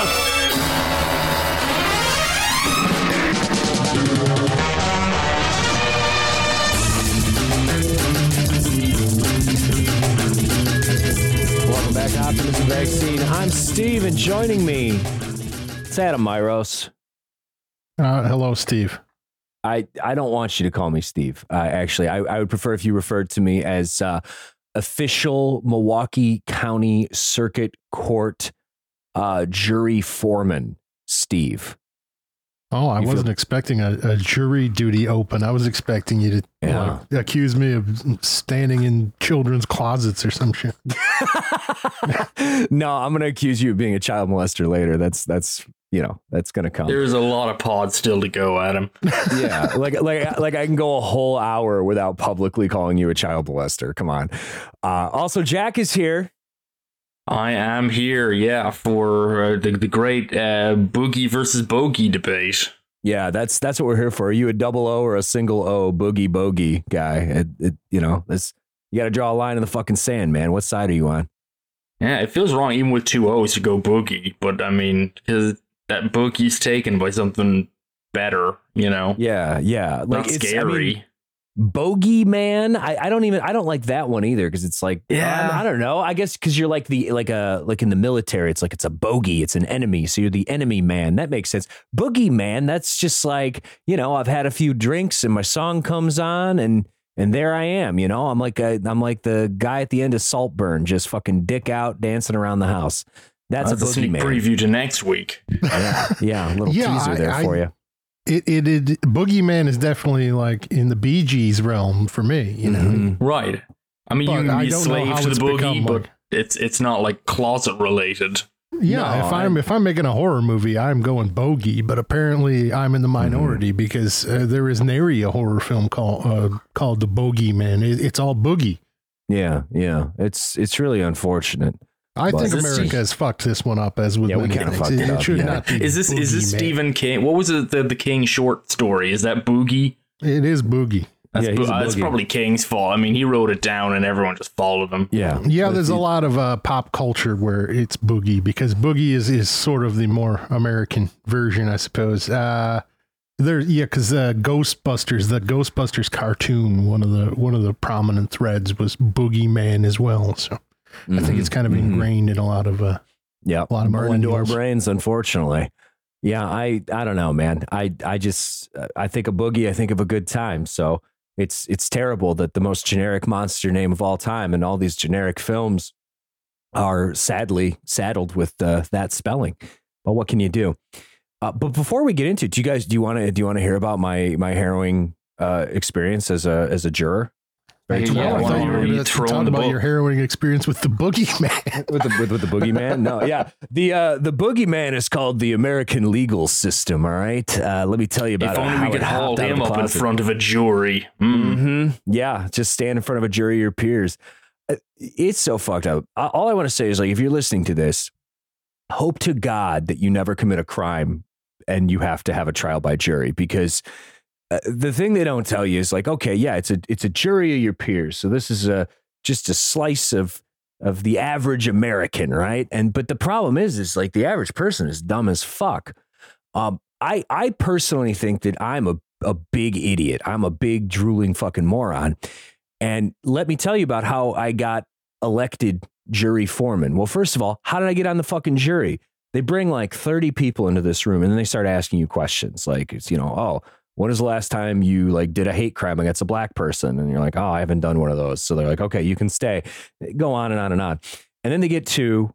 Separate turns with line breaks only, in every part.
Welcome back to Optimism Vaccine. I'm Steve, and joining me, it's Adam Myros.
Uh, hello, Steve.
I, I don't want you to call me Steve. Uh, actually, I, I would prefer if you referred to me as uh, official Milwaukee County Circuit Court uh, jury foreman, Steve.
Oh, I
You
wasn't
feel-
expecting a, a jury duty open. I was expecting you to
Yeah.
like, accuse me of standing in children's closets or some shit.
no, I'm going to accuse you of being a child molester later. That's that's you know that's going to come.
There's a lot of pods still to go, Adam.
yeah, like like like I can go a whole hour without publicly calling you a child molester. Come on. Uh, also, Jack is here.
I am here, yeah, for uh, the, the great uh, boogie versus bogey debate.
Yeah, that's that's what we're here for. Are you a double O or a single O boogie bogey guy? It, it, you know, this you got to draw a line in the fucking sand, man. What side are you on?
Yeah, it feels wrong even with two O's to go boogie, but I mean, because that boogie's taken by something better, you know?
Yeah, yeah. Like
Not
it's
scary.
I mean, bogey man. I, I don't even I don't like that one either because it's like
Yeah.
um, I don't know. I guess because you're like the like a like in the military, it's like it's a bogey, it's an enemy, so you're the enemy man. That makes sense. Boogie man, that's just like you know I've had a few drinks and my song comes on and. And there I am, you know. I'm like a, I'm like the guy at the end of Saltburn, just fucking dick out, dancing around the house. That's,
That's
a
a
boogie
sneak
man.
preview to next week.
Yeah, yeah, a little
Yeah,
teaser
I-
there
I-
for you.
It, it, it Boogeyman is definitely like in the Bee Gees realm for me. You know,
Mhm.
Right. I mean,
But
you can be a slave to the boogie,
become,
but
like-
it's it's not like closet related.
yeah.
No,
if I'm
I-
if I'm making a horror movie, I'm going bogey. But apparently, I'm in the minority because uh, there is nary a horror film called uh, called the Bogeyman. It, it's all boogie.
Yeah, yeah. It's it's really unfortunate.
I
But-
think America has fucked this one up as with
Yeah, we
many
kinda
things.
fucked it up,
should
yeah.
not be.
Is this is this
Boogeyman.
Stephen King? What was it? The, the King short story? Is that Boogie?
It is boogie.
That's,
Yeah, he's a
uh, that's probably King's fault. I mean, he wrote it down and everyone just followed him.
Yeah,
Yeah,
But
there's a lot of uh, pop culture where it's boogie because boogie is, is sort of the more American version, I suppose. Uh, there, yeah, because uh, Ghostbusters, the Ghostbusters cartoon, one of the one of the prominent threads was Boogeyman as well. So I think it's kind of
Mhm.
ingrained in a lot of uh,
yeah,
a lot of
burned into our brains, unfortunately. Yeah, I I don't know, man. I I just I think of boogie. I think of a good time. So it's it's terrible that the most generic monster name of all time and all these generic films are sadly saddled with uh, that spelling. But what can you do? Uh, but before we get into it, do you guys do you want to do you want to hear about my my harrowing uh, experience as a as a juror? Very
Yeah,
Oh,
I
I thought you were going to
Throne
talk about
book.
your harrowing experience with the Boogeyman.
with the with, with the boogeyman. No, yeah, the uh, the boogeyman is called the American legal system. All right, uh, let me tell you about
If
it,
only we could
it hopped
haul
out
him up in front of a jury. Mm.
Mm-hmm. Yeah, just stand in front of a jury of your peers. Uh, It's so fucked up. All I want to say is, like, if you're listening to this, hope to God that you never commit a crime and you have to have a trial by jury because uh, the thing they don't tell you is like, okay, yeah, it's a it's a jury of your peers. So this is a just a slice of of the average American, right? And but the problem is, is like the average person is dumb as fuck. Um, I I personally think that I'm a a big idiot. I'm a big drooling fucking moron. And let me tell you about how I got elected jury foreman. Well, first of all, how did I get on the fucking jury? They bring like 30 people into this room and then they start asking you questions like it's, you know, oh, when was the last time you like did a hate crime against a black person? And you're like, oh, I haven't done one of those. So they're like, okay, you can stay. Go on and on and on. And then they get to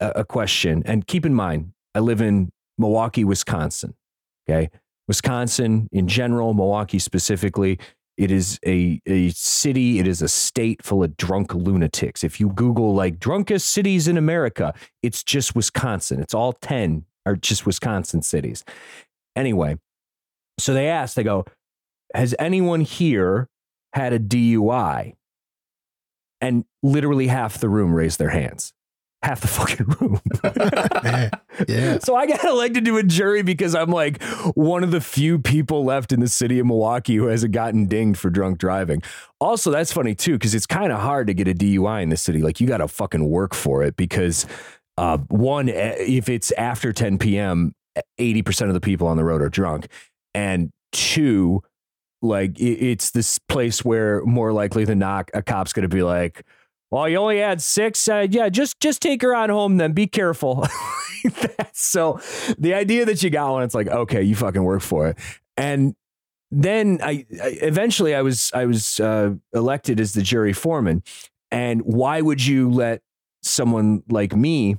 a, a question. And keep in mind, I live in Milwaukee, Wisconsin. Okay. Wisconsin in general, Milwaukee specifically, it is a, a city, it is a state full of drunk lunatics. If you Google like drunkest cities in America, it's just Wisconsin. It's all 10 are just Wisconsin cities. Anyway, so they asked, they go, Has anyone here had a DUI? And literally half the room raised their hands. Half the fucking room.
yeah. yeah.
So I got elected to a jury because I'm like one of the few people left in the city of Milwaukee who hasn't gotten dinged for drunk driving. Also, that's funny too, because it's kind of hard to get a DUI in the city. Like you got to fucking work for it because Uh, one, eh, if it's after 10 p.m., 80% of the people on the road are drunk. And two, like it, it's this place where more likely than not, a cop's going to be like, well, you only had six. Uh, yeah, just just take her on home. Then be careful. so the idea that you got one, it's like okay, you fucking work for it. And then I, I eventually I was I was uh, elected as the jury foreman. And why would you let someone like me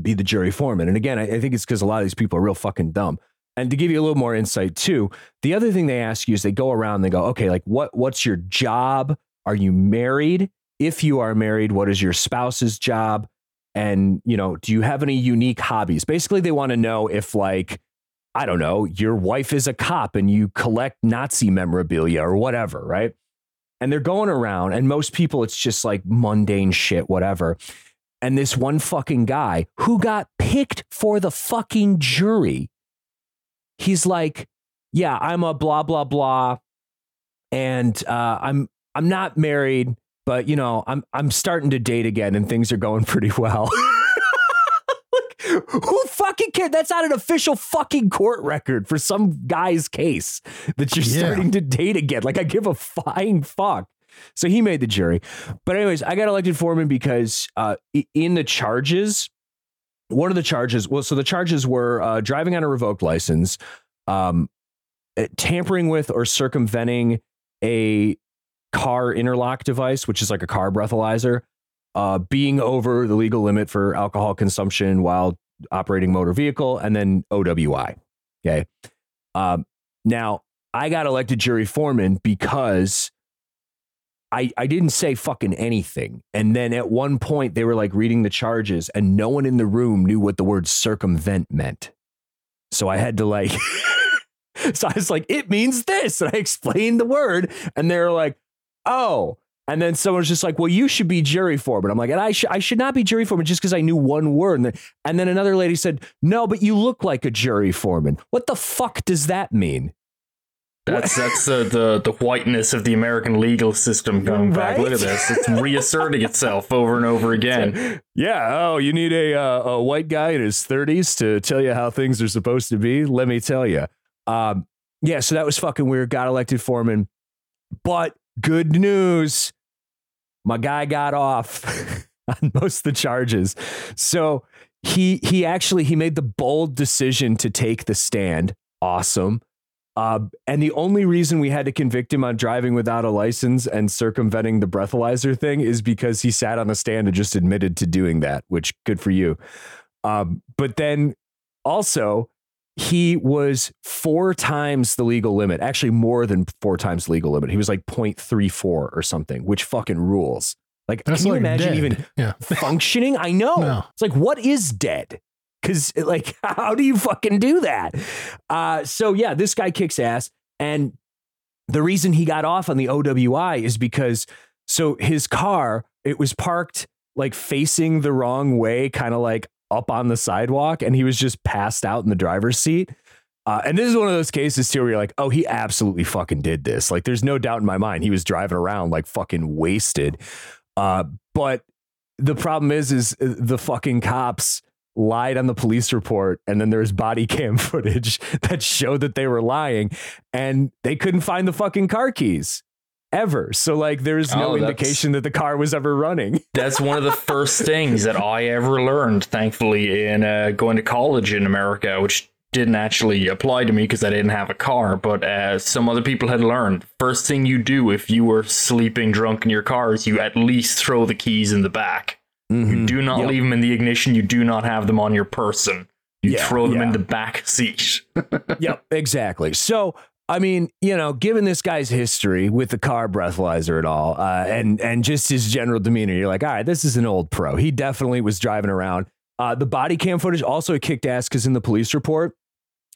be the jury foreman? And again, I, I think it's because a lot of these people are real fucking dumb. And to give you a little more insight too, the other thing they ask you is they go around and they go, okay, like what what's your job? Are you married? if you are married, what is your spouse's job? And, you know, do you have any unique hobbies? Basically, they want to know if, like, I don't know, your wife is a cop and you collect Nazi memorabilia or whatever, right? And they're going around, and most people, it's just like mundane shit, whatever. And this one fucking guy who got picked for the fucking jury, he's like, yeah, I'm a blah, blah, blah. And uh, I'm I'm not married but you know, I'm I'm starting to date again, and things are going pretty well. Who fucking cares? That's not an official fucking court record for some guy's case that you're yeah. starting to date again. Like I give a flying fuck. So he made the jury. But anyways, I got elected foreman because uh, in the charges, one of the charges, well, so the charges were uh, driving on a revoked license, um, eh, tampering with or circumventing a car interlock device, which is like a car breathalyzer, uh, being over the legal limit for alcohol consumption while operating motor vehicle, and then OWI. Okay. Um, now, I got elected jury foreman because I, I didn't say fucking anything. And then at one point, they were like reading the charges, and no one in the room knew what the word circumvent meant. So I had to like, so I was like, it means this. And I explained the word, and they were like, oh. And then someone's just like, well, you should be jury foreman. I'm like, and I, sh- I should not be jury foreman just because I knew one word. And then, and then another lady said, no, but you look like a jury foreman. What the fuck does that mean?
That's that's uh, the the whiteness of the American legal system coming back. Look at this; it's reasserting itself over and over again.
Yeah. Oh, you need a uh, a white guy in his 30s to tell you how things are supposed to be. Let me tell you. Um, yeah. So that was fucking weird. Got elected foreman, but good news. My guy got off on most of the charges. So he he actually he made the bold decision to take the stand. Awesome. Uh, and the only reason we had to convict him on driving without a license and circumventing the breathalyzer thing is because he sat on the stand and just admitted to doing that, which good for you. Um, but then also, he was four times the legal limit, actually more than four times the legal limit. He was like 0.34 or something, which fucking rules. Like, That's can you imagine dead. even yeah. functioning? I know. No. It's like, what is dead? Because, like, how do you fucking do that? Uh, so, yeah, this guy kicks ass. And the reason he got off on the OWI is because, so his car, it was parked like facing the wrong way, kind of like up on the sidewalk and he was just passed out in the driver's seat. Uh, and this is one of those cases too where you're like, oh, he absolutely fucking did this. Like, there's no doubt in my mind he was driving around like fucking wasted. Uh, but the problem is, is uh, the fucking cops lied on the police report and then there's body cam footage that showed that they were lying and they couldn't find the fucking car keys ever. So like there's no oh, indication that the car was ever running.
that's one of the first things that I ever learned, thankfully, in uh, going to college in America, which didn't actually apply to me because I didn't have a car, but uh, some other people had learned. First thing you do if you were sleeping drunk in your car is you at least throw the keys in the back. Mm-hmm. You do not yep. leave them in the ignition. You do not have them on your person. You yeah, throw them yeah. in the back seat.
yep, exactly. So I mean, you know, given this guy's history with the car breathalyzer and all, uh, and and just his general demeanor, you're like, all right, this is an old pro. He definitely was driving around. Uh, the body cam footage also kicked ass because in the police report,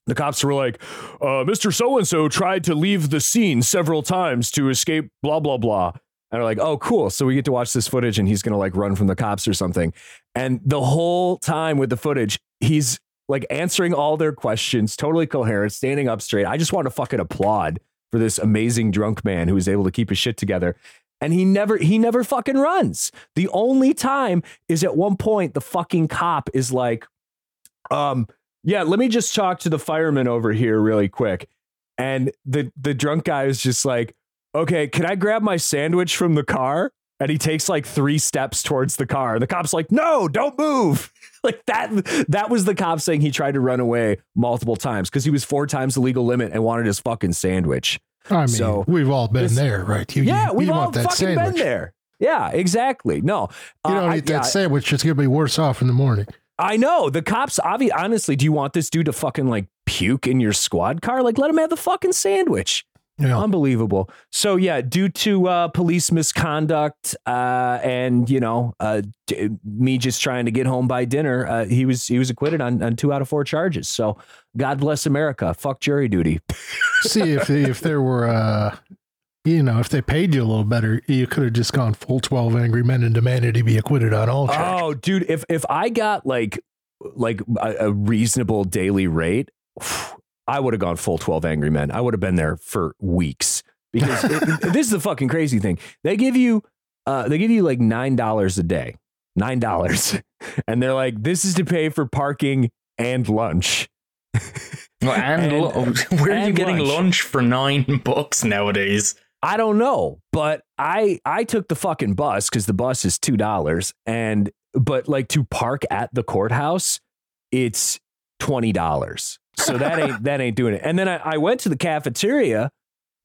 the cops were like, uh, Mr. So and so tried to leave the scene several times to escape, blah, blah, blah. And they're like, oh, cool. So we get to watch this footage and he's going to like run from the cops or something. And the whole time with the footage, he's like answering all their questions, totally coherent, standing up straight. I just want to fucking applaud for this amazing drunk man who was able to keep his shit together. and he never he never fucking runs. The only time is at one point the fucking cop is like, um, yeah, let me just talk to the fireman over here really quick. And the the drunk guy is just like, okay, can I grab my sandwich from the car? And he takes like three steps towards the car. And the cop's like, no, don't move. like that that was the cop saying he tried to run away multiple times because he was four times the legal limit and wanted his fucking sandwich.
I mean,
So,
we've all been
this-
there, right? You,
yeah,
you,
we've
you
all fucking
sandwich.
been there. Yeah, exactly. No,
You
uh,
don't
I-
eat that
yeah,
sandwich, it's gonna be worse off in the morning.
I know the cops. Obviously, honestly, do you want this dude to fucking like puke in your squad car? Like, let him have the fucking sandwich.
Yeah.
Unbelievable. So yeah, due to uh, police misconduct uh, and you know uh, d- me just trying to get home by dinner, uh, he was he was acquitted on, on two out of four charges. So God bless America. Fuck jury duty.
See if if there were uh you know, if they paid you a little better, you could have just gone full twelve angry men and demanded he be acquitted on all charges.
Oh, dude, if if I got like like a, a reasonable daily rate, I would have gone full twelve Angry Men. I would have been there for weeks because it, this is the fucking crazy thing. They give you uh, they give you like nine dollars a day, nine dollars, and they're like, this is to pay for parking and lunch.
Well, and,
And-
lu- where are you getting
lunch.
lunch for nine bucks nowadays?
I don't know, but I I took the fucking bus because the bus is two dollars, and but like to park at the courthouse, it's twenty dollars. So that ain't that ain't doing it. And then I, I went to the cafeteria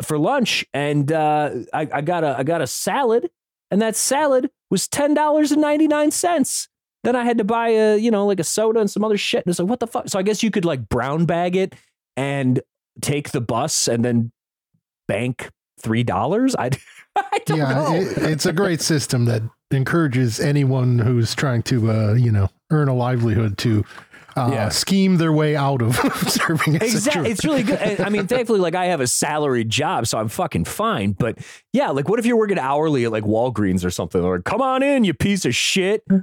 for lunch, and uh, I, I got a I got a salad, and that salad was ten dollars and ninety nine cents. Then I had to buy a you know like a soda and some other shit. And it's like what the fuck. So I guess you could like brown bag it and take the bus and then bank three dollars. I I don't
yeah,
know.
it, it's a great system that encourages anyone who's trying to uh, you know, earn a livelihood to uh,
Yeah.
scheme their way out of serving as a
Exactly.
jury.
It's really good. And, I mean, thankfully, like I have a salaried job, so I'm fucking fine. But yeah, like what if you're working hourly at like Walgreens or something? Or come on in, you piece of shit.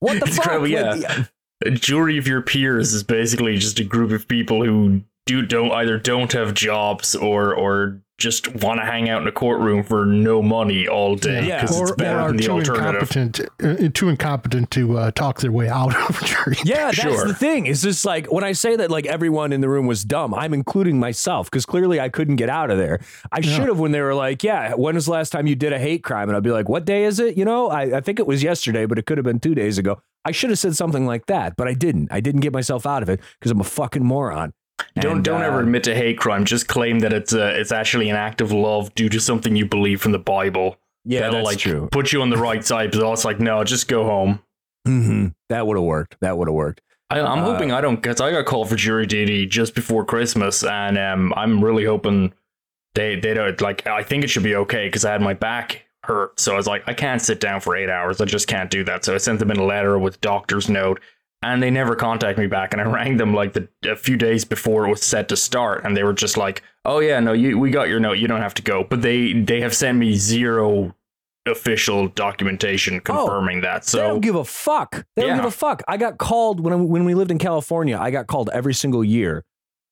What the
It's
fuck?
incredible,
Like,
yeah. A jury of your peers is basically just a group of people who do don't either don't have jobs or or just want to hang out in a courtroom for no money all day
Yeah.
because
or,
it's
or
better
are
than the
too
alternative.
incompetent, uh, too incompetent to uh, talk their way out of a jury.
Yeah, that's
Sure.
the thing. It's just like when I say that like everyone in the room was dumb, I'm including myself because clearly I couldn't get out of there. I
Yeah.
should have when they were like, "Yeah, when was the last time you did a hate crime?" And I'd be like, "What day is it?" You know, I, I think it was yesterday, but it could have been two days ago. I should have said something like that, but I didn't. I didn't get myself out of it because I'm a fucking moron.
Don't
And,
don't
uh,
ever admit to hate crime. Just claim that it's uh, it's actually an act of love due to something you believe from the Bible.
Yeah,
That'll
that's
like
true.
put you on the right side. But it's like no, just go home.
hmm That would have worked. That would have worked.
I, I'm
Uh,
hoping I don't because I got called for jury duty just before Christmas, and um, I'm really hoping they they don't like. I think it should be okay because I had my back hurt, so I was like, I can't sit down for eight hours. I just can't do that. So I sent them in a letter with doctor's note, and they never contacted me back. And I rang them like the a few days before it was set to start, and they were just like, "Oh yeah, no, you we got your note. You don't have to go." But they they have sent me zero official documentation confirming that. So they
don't give a fuck. They don't give a fuck. I got called when I, when we lived in California. I got called every single year,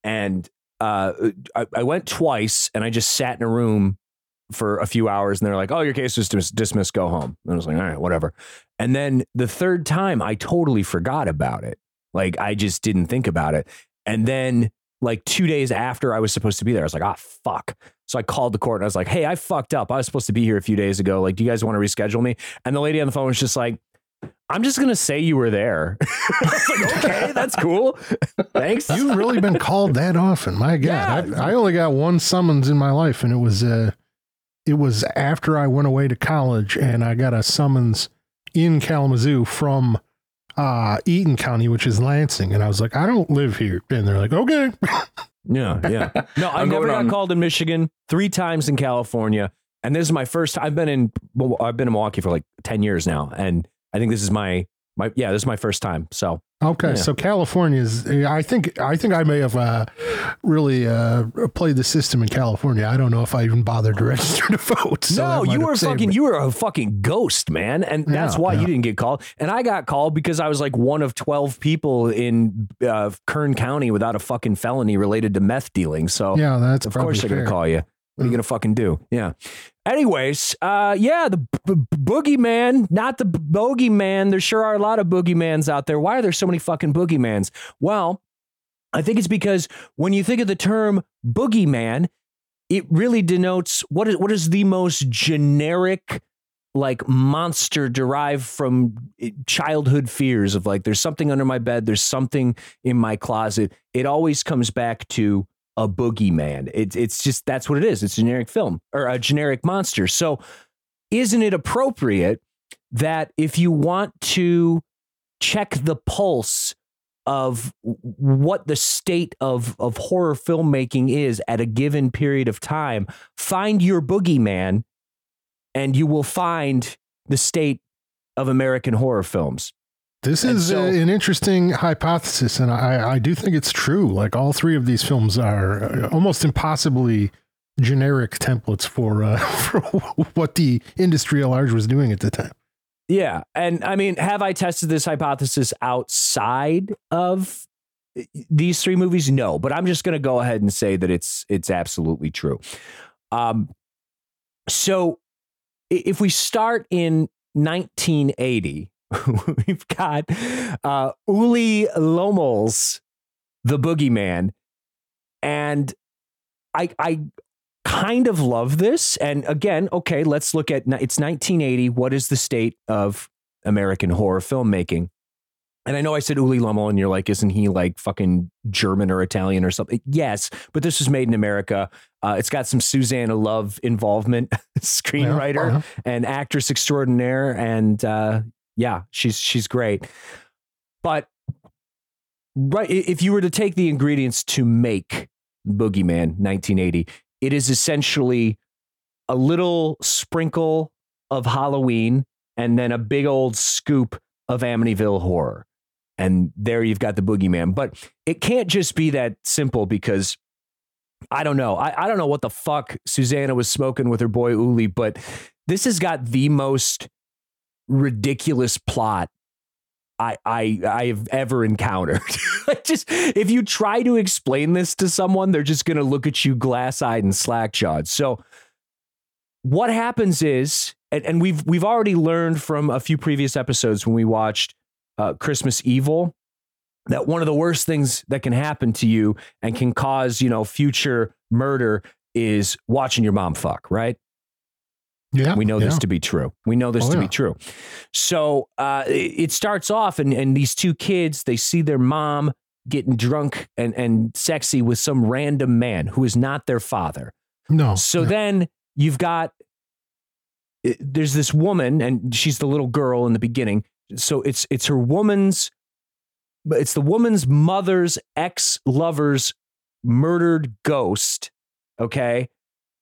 and uh, I, I went twice, and I just sat in a room for a few hours, and they're like, "Oh, your case was dis- dismissed. Go home." And I was like, "All right, whatever." And then the third time, I totally forgot about it. Like I just didn't think about it. And then like two days after I was supposed to be there, I was like, "Ah, fuck." So I called the court and I was like, "Hey, I fucked up. I was supposed to be here a few days ago. Like, do you guys want to reschedule me?" And the lady on the phone was just like, I'm just gonna say you were there. Like, okay, that's cool. Thanks.
You've really been called that often. My God,
Yeah.
I, I only got one summons in my life, and it was uh, it was after I went away to college, and I got a summons in Kalamazoo from uh, Eaton County, which is Lansing, and I was like, I don't live here, and they're like, okay,
yeah, yeah. No, I
I'm
never got
on-
called in Michigan. Three times in California, and this is my first. I've been in. I've been in Milwaukee for like ten years now, and I think this is my my yeah. This is my first time. So
okay.
Yeah.
So California is. I think I think I may have uh, really uh, played the system in California. I don't know if I even bothered to register to vote. So
no, you were fucking. You were a fucking ghost, man, and that's
Yeah,
why
yeah.
you didn't get called. And I got called because I was like one of twelve people in uh, Kern County without a fucking felony related to meth dealing. So
Yeah, that's
of course they're
fair.
gonna call you. What are you
Mm.
gonna fucking do? Yeah. Anyways, uh, yeah, the b- b- boogeyman, not the b- bogeyman. There sure are a lot of boogeymans out there. Why are there so many fucking boogeymans? Well, I think it's because when you think of the term boogeyman, it really denotes what is what is the most generic like monster derived from eh, childhood fears of like there's something under my bed, there's something in my closet. It always comes back to a boogeyman. It's it's just that's what it is. It's a generic film or a generic monster. So isn't it appropriate that if you want to check the pulse of what the state of of horror filmmaking is at a given period of time, find your boogeyman and you will find the state of American horror films.
This
And
is
so-
uh, an interesting hypothesis, and I, I do think it's true. Like all three of these films are uh, almost impossibly generic templates for uh, for what the industry at large was doing at the time.
Yeah. And I mean, have I tested this hypothesis outside of these three movies? No, but I'm just going to go ahead and say that it's it's absolutely true. Um so if we start in 1980, we've got uh Ulli Lommel's, the boogeyman, and I I kind of love this. And again, okay, let's look at it's 1980. What is the state of American horror filmmaking? And I know I said Ulli Lommel, and you're like, isn't he like fucking German or Italian or something? Yes, but this was made in America. Uh, it's got some Suzanna Love involvement, screenwriter
Yeah,
and actress extraordinaire, and uh, yeah, she's she's great. But right, if you were to take the ingredients to make Boogeyman 1980, it is essentially a little sprinkle of Halloween and then a big old scoop of Amityville horror. And there you've got the boogeyman. But it can't just be that simple because I don't know. I, I don't know what the fuck Suzanna was smoking with her boy Ulli, but this has got the most ridiculous plot I I I have ever encountered. Just if you try to explain this to someone, they're just gonna look at you glass-eyed and slack-jawed. So what happens is, and, and we've we've already learned from a few previous episodes when we watched uh, Christmas Evil that one of the worst things that can happen to you and can cause you know future murder is watching your mom fuck, right?
Yeah.
We know
yeah.
this to be true. We know this
Oh,
to
yeah.
be true. So uh, it it starts off, and, and these two kids they see their mom getting drunk and, and sexy with some random man who is not their father.
no.
So
no.
then you've got there's this woman, and she's the little girl in the beginning. So it's it's her woman's, but it's the woman's mother's ex lover's murdered ghost. Okay,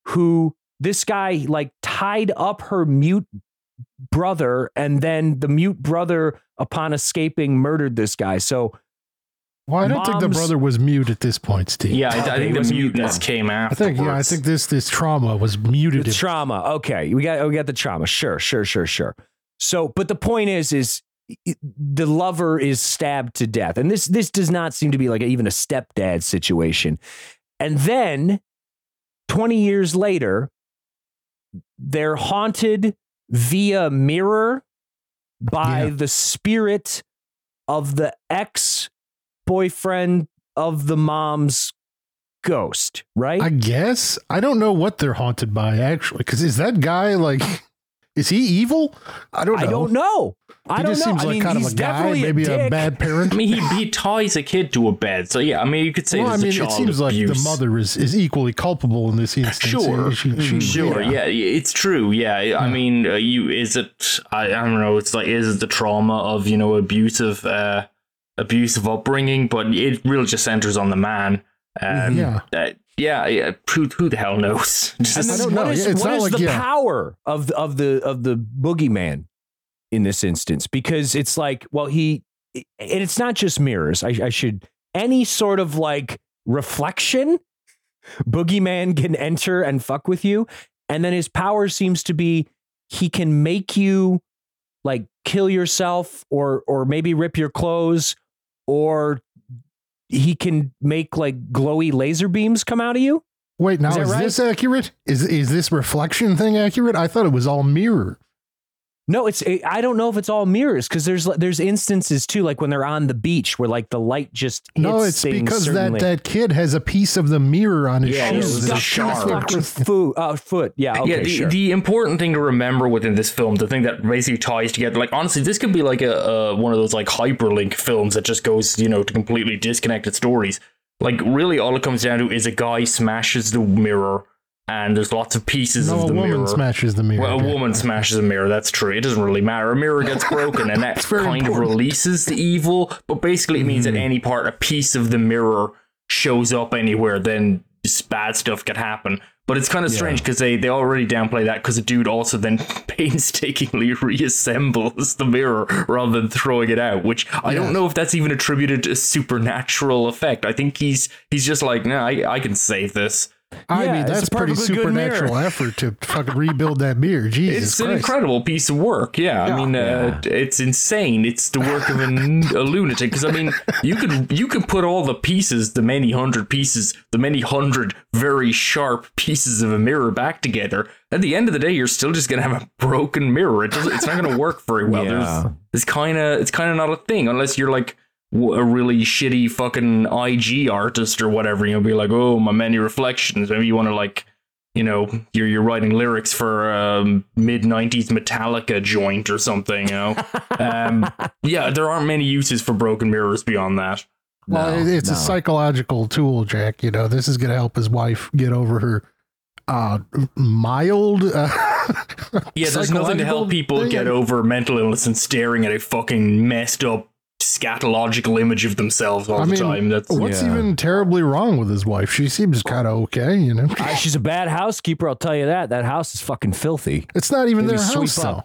who this guy like tied up her mute brother, and then the mute brother, upon escaping, murdered this guy. So
well, I don't think the brother was mute at this point, Steve.
Yeah, I, I think the
was mute
muteness
then.
came
I think yeah, I think this this trauma was muted.
The trauma. Okay, we got we got the trauma. Sure, sure, sure, sure. So, but the point is, is the lover is stabbed to death, and this this does not seem to be like even a stepdad situation. And then, twenty years later, they're haunted via mirror by
Yeah.
the spirit of the ex boyfriend of the mom's ghost. Right?
I guess I don't know what they're haunted by actually. Because is that guy like, is he evil? I don't know.
I don't know. I
He
don't
just
know.
seems
I
like
mean,
kind of
he's
a guy,
definitely
maybe a,
dick.
bad parent.
I mean, he, he ties a kid to a bed. So, yeah, I mean, you could say
well, I mean,
a
it
child
seems like the mother is, is equally culpable in this instance.
Sure,
She- she-
sure, yeah. it's true. Yeah, I mean, uh, you is it? I, I don't know. It's like is it the trauma of you know abusive, uh, abusive upbringing? But it really just centers on the man. Um,
Yeah.
uh, yeah, yeah. Who, who the hell knows?
And
Just-
then
don't know.
is-
Yeah, it's
what
not
is
like-
the
yeah.
power of the, of the of the boogeyman in this instance? Because it's like, well, he and it's not just mirrors. I, I should any sort of like reflection. Boogeyman can enter and fuck with you, and then his power seems to be he can make you like kill yourself or or maybe rip your clothes or he can make like glowy laser beams come out of you.
Wait, now
Is
is,
right?
this accurate? Is is this reflection thing accurate? I thought it was all mirror.
No, it's it, I don't know if it's all mirrors because there's there's instances too, like when they're on the beach where like the light just hits
No, it's
things
because that,
certainly.
that kid has a piece of the mirror on his
Yeah,
shoe.
it
She's
was
that
a
is
stuck
sharp.
the fucking foot. Uh, foot. Yeah. Okay.
yeah, the,
sure.
the important thing to remember within this film, the thing that basically ties together, like honestly, this could be like a, a one of those like hyperlink films that just goes, you know, to completely disconnected stories. Like really, all it comes down to is a guy smashes the mirror, and there's lots of pieces
No,
of
a
the
woman
mirror.
smashes the mirror.
Well, a
yeah.
woman smashes a mirror. That's true. It doesn't really matter. A mirror gets broken, and that kind of releases the evil. But basically, it means at mm-hmm. any part a piece of the mirror shows up anywhere, then just bad stuff can happen. But it's kind of strange because they, they already downplay that because the dude also then painstakingly reassembles the mirror rather than throwing it out, which I don't know if that's even attributed to a supernatural effect. I think he's he's just like, no, I, I can save this.
I
Yeah,
mean,
it's
that's
a
pretty
perfectly good mirror.
supernatural effort to fucking rebuild that mirror. Jesus
It's an incredible piece of work. Yeah, I mean, uh, it's insane. It's the work of an, a lunatic. Because I mean, you can you can put all the pieces, the many hundred pieces, the many hundred very sharp pieces of a mirror back together. At the end of the day, you're still just gonna have a broken mirror. It doesn't. It's not gonna work very well.
Yeah.
There's it's kind of it's kind of not a thing unless you're like w- a really shitty fucking IG artist or whatever. You'll be like, oh, my many reflections. Maybe you want to like you know, you're you're writing lyrics for um, mid '90s Metallica joint or something. You know, um, yeah, there aren't many uses for broken mirrors beyond that.
Well,
No,
it's
no.
a psychological tool, Jack. You know, this is going to help his wife get over her uh, mild. Uh,
Yeah, there's nothing to help people
thing.
get over mental illness and staring at a fucking messed up scatological image of themselves all
I
the
mean,
time. That's
what's
Yeah.
even terribly wrong with his wife? She seems kind of okay, you know.
Uh, she's a bad housekeeper. I'll tell you that. That house is fucking filthy.
It's not even
Maybe
their
sweep
house,
up.
though.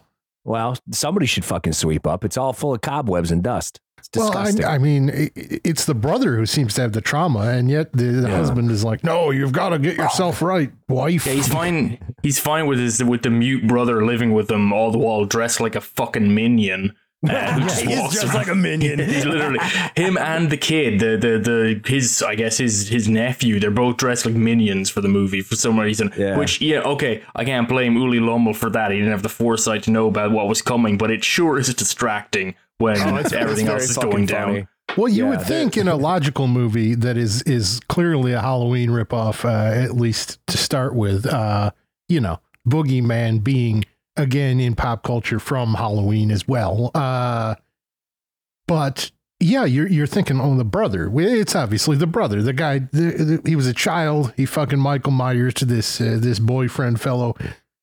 Well, somebody should fucking sweep up. It's all full of cobwebs and dust. It's
Well,
disgusting.
I, I mean, i- i- it's the brother who seems to have the trauma, and yet the, the
Yeah.
husband is like, "No, you've got to get yourself right, wife."
Yeah, he's fine. He's fine with his with the mute brother living with him all the while, dressed like a fucking minion. Uh, who just
he's
walks
just
around.
like a minion.
he's literally him and the kid, the the the his I guess his his nephew. They're both dressed like minions for the movie for some reason.
Yeah.
Which yeah, okay, I can't blame Ulli Lommel for that. He didn't have the foresight to know about what was coming, but it sure is distracting when
Oh, it's-
everything
it's
else is
fucking
going
funny.
down.
Well, you
Yeah,
would think in a logical movie that is is clearly a Halloween ripoff, uh, at least to start with. Uh, you know, Boogeyman being again in pop culture from Halloween as well. Uh, but yeah, you're you're thinking, oh, the brother. It's obviously the brother. The guy. The, the, he was a child. He fucking Michael Myers to this uh, this boyfriend fellow.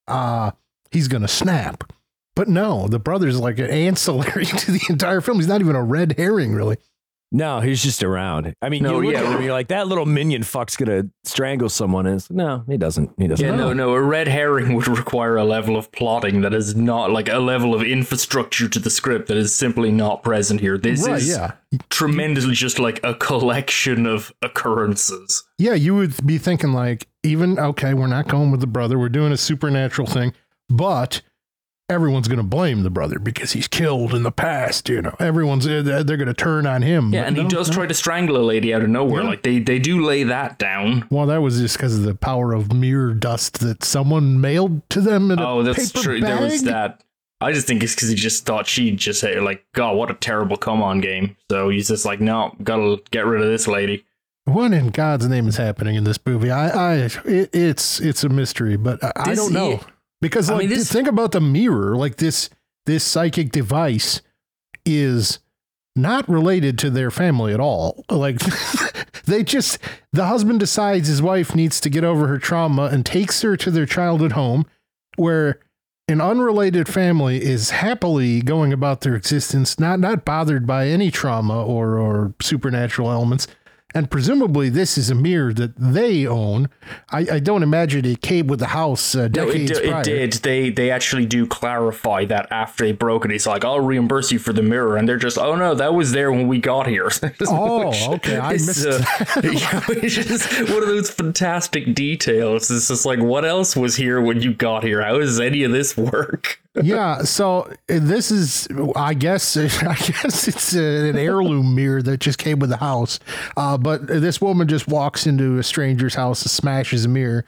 Uh, he's gonna snap. But no, the brother's like an ancillary to the entire film. He's not even a red herring, really.
No, he's just around. I mean,
No,
you look
yeah.
at him, you're like, that little minion fuck's gonna strangle someone. And no, he doesn't. He doesn't.
Yeah, no, no. A red herring would require a level of plotting that is not like a level of infrastructure to the script that is simply not present here. This
right,
is
yeah.
tremendously just like a collection of occurrences.
Yeah, you would be thinking like, even okay, we're not going with the brother. We're doing a supernatural thing, but everyone's going to blame the brother because he's killed in the past. You know, everyone's eh, they're, they're going to turn on him.
Yeah, and he does
no.
try to strangle a lady out of nowhere.
Yeah.
Like they they do lay that down.
Well, that was just because of the power of mirror dust that someone mailed to them in a
Oh, that's
paper
true.
bag.
There was that. I just think it's because he just thought she'd just say like, God, what a terrible come on game. So he's just like, no, gotta get rid of this lady.
What in God's name is happening in this movie? I, I, it, it's it's a mystery, but I, I don't know because
I mean, this-
think about the mirror. Like this this psychic device is not related to their family at all. Like they just the husband decides his wife needs to get over her trauma and takes her to their childhood home, where an unrelated family is happily going about their existence, not not bothered by any trauma or or supernatural elements. And presumably, this is a mirror that they own. I, I don't imagine it came with the house uh,
No, it, d-
prior.
it did. They they actually do clarify that after they broke it. He's like, I'll reimburse you for the mirror, and they're just, oh no, that was there when we got here.
Oh, okay, I
is,
missed
uh, yeah, which is one of those fantastic details. It's just like, what else was here when you got here? How does any of this work?
Yeah, so uh, this is, I guess, I guess it's an heirloom mirror that just came with the house. Uh, but this woman just walks into a stranger's house and smashes a mirror.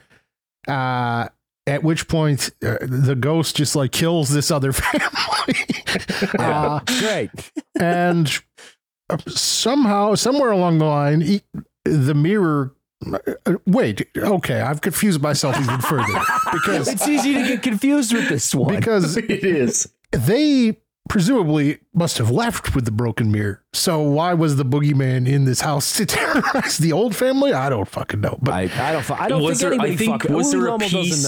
Uh, at which point, uh, the ghost just like kills this other family. uh,
Great.
and uh, somehow, somewhere along the line, he, the mirror. Uh, Wait, okay, I've confused myself even further because
It's easy to get confused with this one.
because
it is.
they presumably must have left with the broken mirror. So why was the boogeyman in this house to terrorize the old family? I don't fucking know. But
I, I don't. I don't
Was
think
there- I think-
fucking.
was there a piece-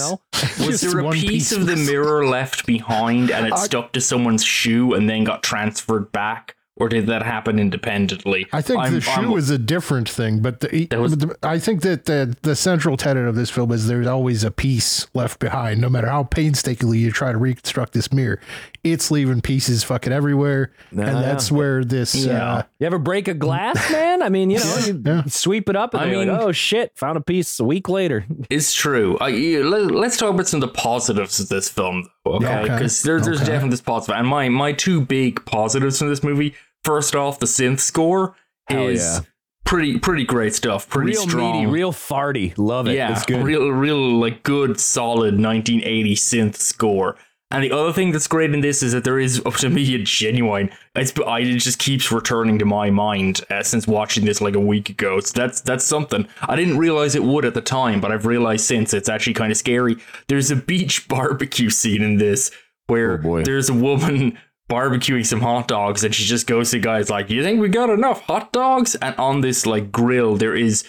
Was there a piece
piece
of the mirror left behind and it
I-
stuck to someone's shoe and then got transferred back? Or did that happen independently?
I think
I'm-
the shoe
I'm-
is a different thing. But the,
That was-
the- I think that the the central tenet of this film is there's always a piece left behind, no matter how painstakingly you try to reconstruct this mirror. It's leaving pieces fucking everywhere,
Nah,
and that's where this.
Yeah.
Uh,
You ever break a glass, man? I mean, you know, you
Yeah.
sweep it up and
I
you're like,
mean-
oh shit, found a piece a week later.
It's true. I, you- let, us talk about some of the positives of this film, though,
Yeah,
okay?
okay.
Because there, there's
Okay.
definitely this positive. And my, my two big positives from this movie first off, the synth score
Hell
is
yeah.
pretty pretty great stuff. Pretty
real
strong.
meaty, real farty. Love it.
yeah,
it's good.
real real like good solid 1980 synth score. And the other thing that's great in this is that there is up to me a genuine. It's I, it just keeps returning to my mind uh, since watching this like a week ago. So that's that's something I didn't realize it would at the time, but I've realized since it's actually kind of scary. There's a beach barbecue scene in this where
Oh,
there's a woman barbecuing some hot dogs and she just goes to guys like, "You think we got enough hot dogs?" And on this like grill there is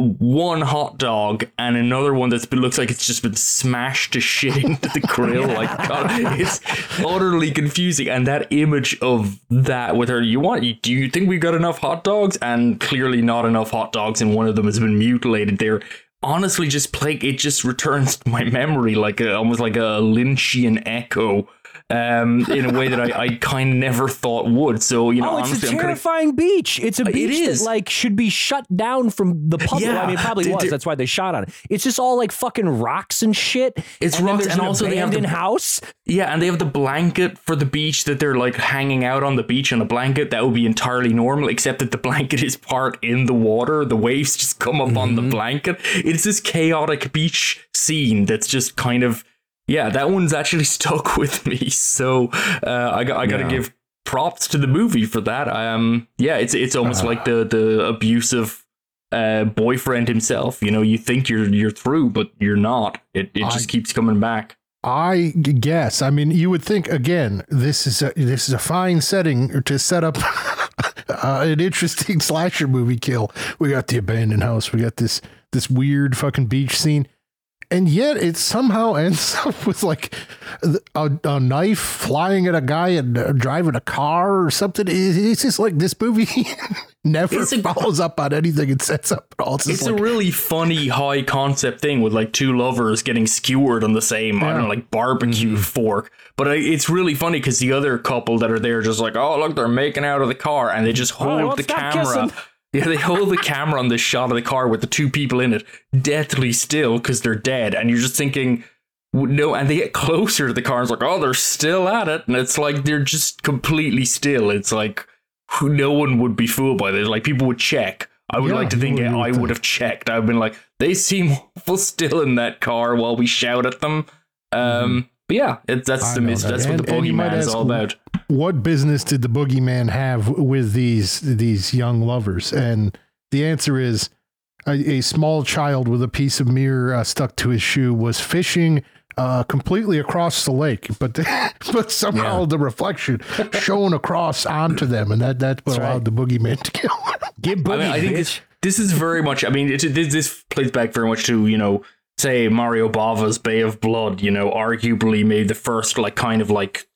one hot dog and another one that's been looks like it's just been smashed to shit into the grill. Like God, it's utterly confusing. And that image of that with her, you want? Do you think we got enough hot dogs? And clearly not enough hot dogs, and one of them has been mutilated. There, honestly, just play. It just returns to my memory like a, almost like a Lynchian echo. Um, in a way that I, I kind of never thought would. So you know,
Oh, it's
honestly,
a
I'm kind of
terrifying beach. It's a beach that like should be shut down from the public.
Yeah,
I mean, it probably was. That's why they shot on it. It's just all like fucking rocks and shit.
It's
and
rocks and
an
also they have the-
house.
Yeah, and they have the blanket for the beach that they're like hanging out on the beach on a blanket. That would be entirely normal, except that the blanket is part in the water. The waves just come up on the blanket. It's this chaotic beach scene that's just kind of yeah. That one's actually stuck with me. So uh, I got I got to
Yeah.
give props to the movie for that. Um, yeah, it's it's almost like the the abusive uh boyfriend himself. You know, you think you're you're through, but you're not. It it just
I-
keeps coming back.
I guess. I mean, you would think again. This is a this is a fine setting to set up uh, an interesting slasher movie kill. We got the abandoned house. We got this this weird fucking beach scene, and yet it somehow ends up with like a, a knife flying at a guy and uh, driving a car or something. It- It's just like this movie never
a-
follows up on anything it sets up at all. It's,
It's
like,
a really funny high concept thing with like two lovers getting skewered on the same, I don't know, like barbecue
Mm-hmm.
fork. But I, it's really funny because the other couple that are there just like, oh, look, they're making out of the car. And they just
Oh,
hold
won't
the camera.
kissing.
Yeah, they hold the camera on this shot of the car with the two people in it, deathly still because they're dead. And you're just thinking, no, and they get closer to the car. And it's like, oh, they're still at it. And it's like, they're just completely still. It's like, no one would be fooled by this. Like, people would check. I would
Yeah,
like to think
would- you
I would have checked. I've been like, they seem awful still in that car while we shout at them. Um, But yeah, it, that's.
I
the
know
mis-
that.
that's what the
and
boogeyman is all about.
what business did the boogeyman have with these these young lovers? And the answer is a, a small child with a piece of mirror uh, stuck to his shoe was fishing uh, completely across the lake, but but somehow
Yeah.
the reflection shone across onto them, and that that's what
That's right.
allowed the boogeyman to kill. them.
Get
I,
boogie,
mean, I think this, this is very much. I mean, it, this, this plays back very much to you know, say Mario Bava's Bay of Blood. You know, arguably maybe the first like kind of like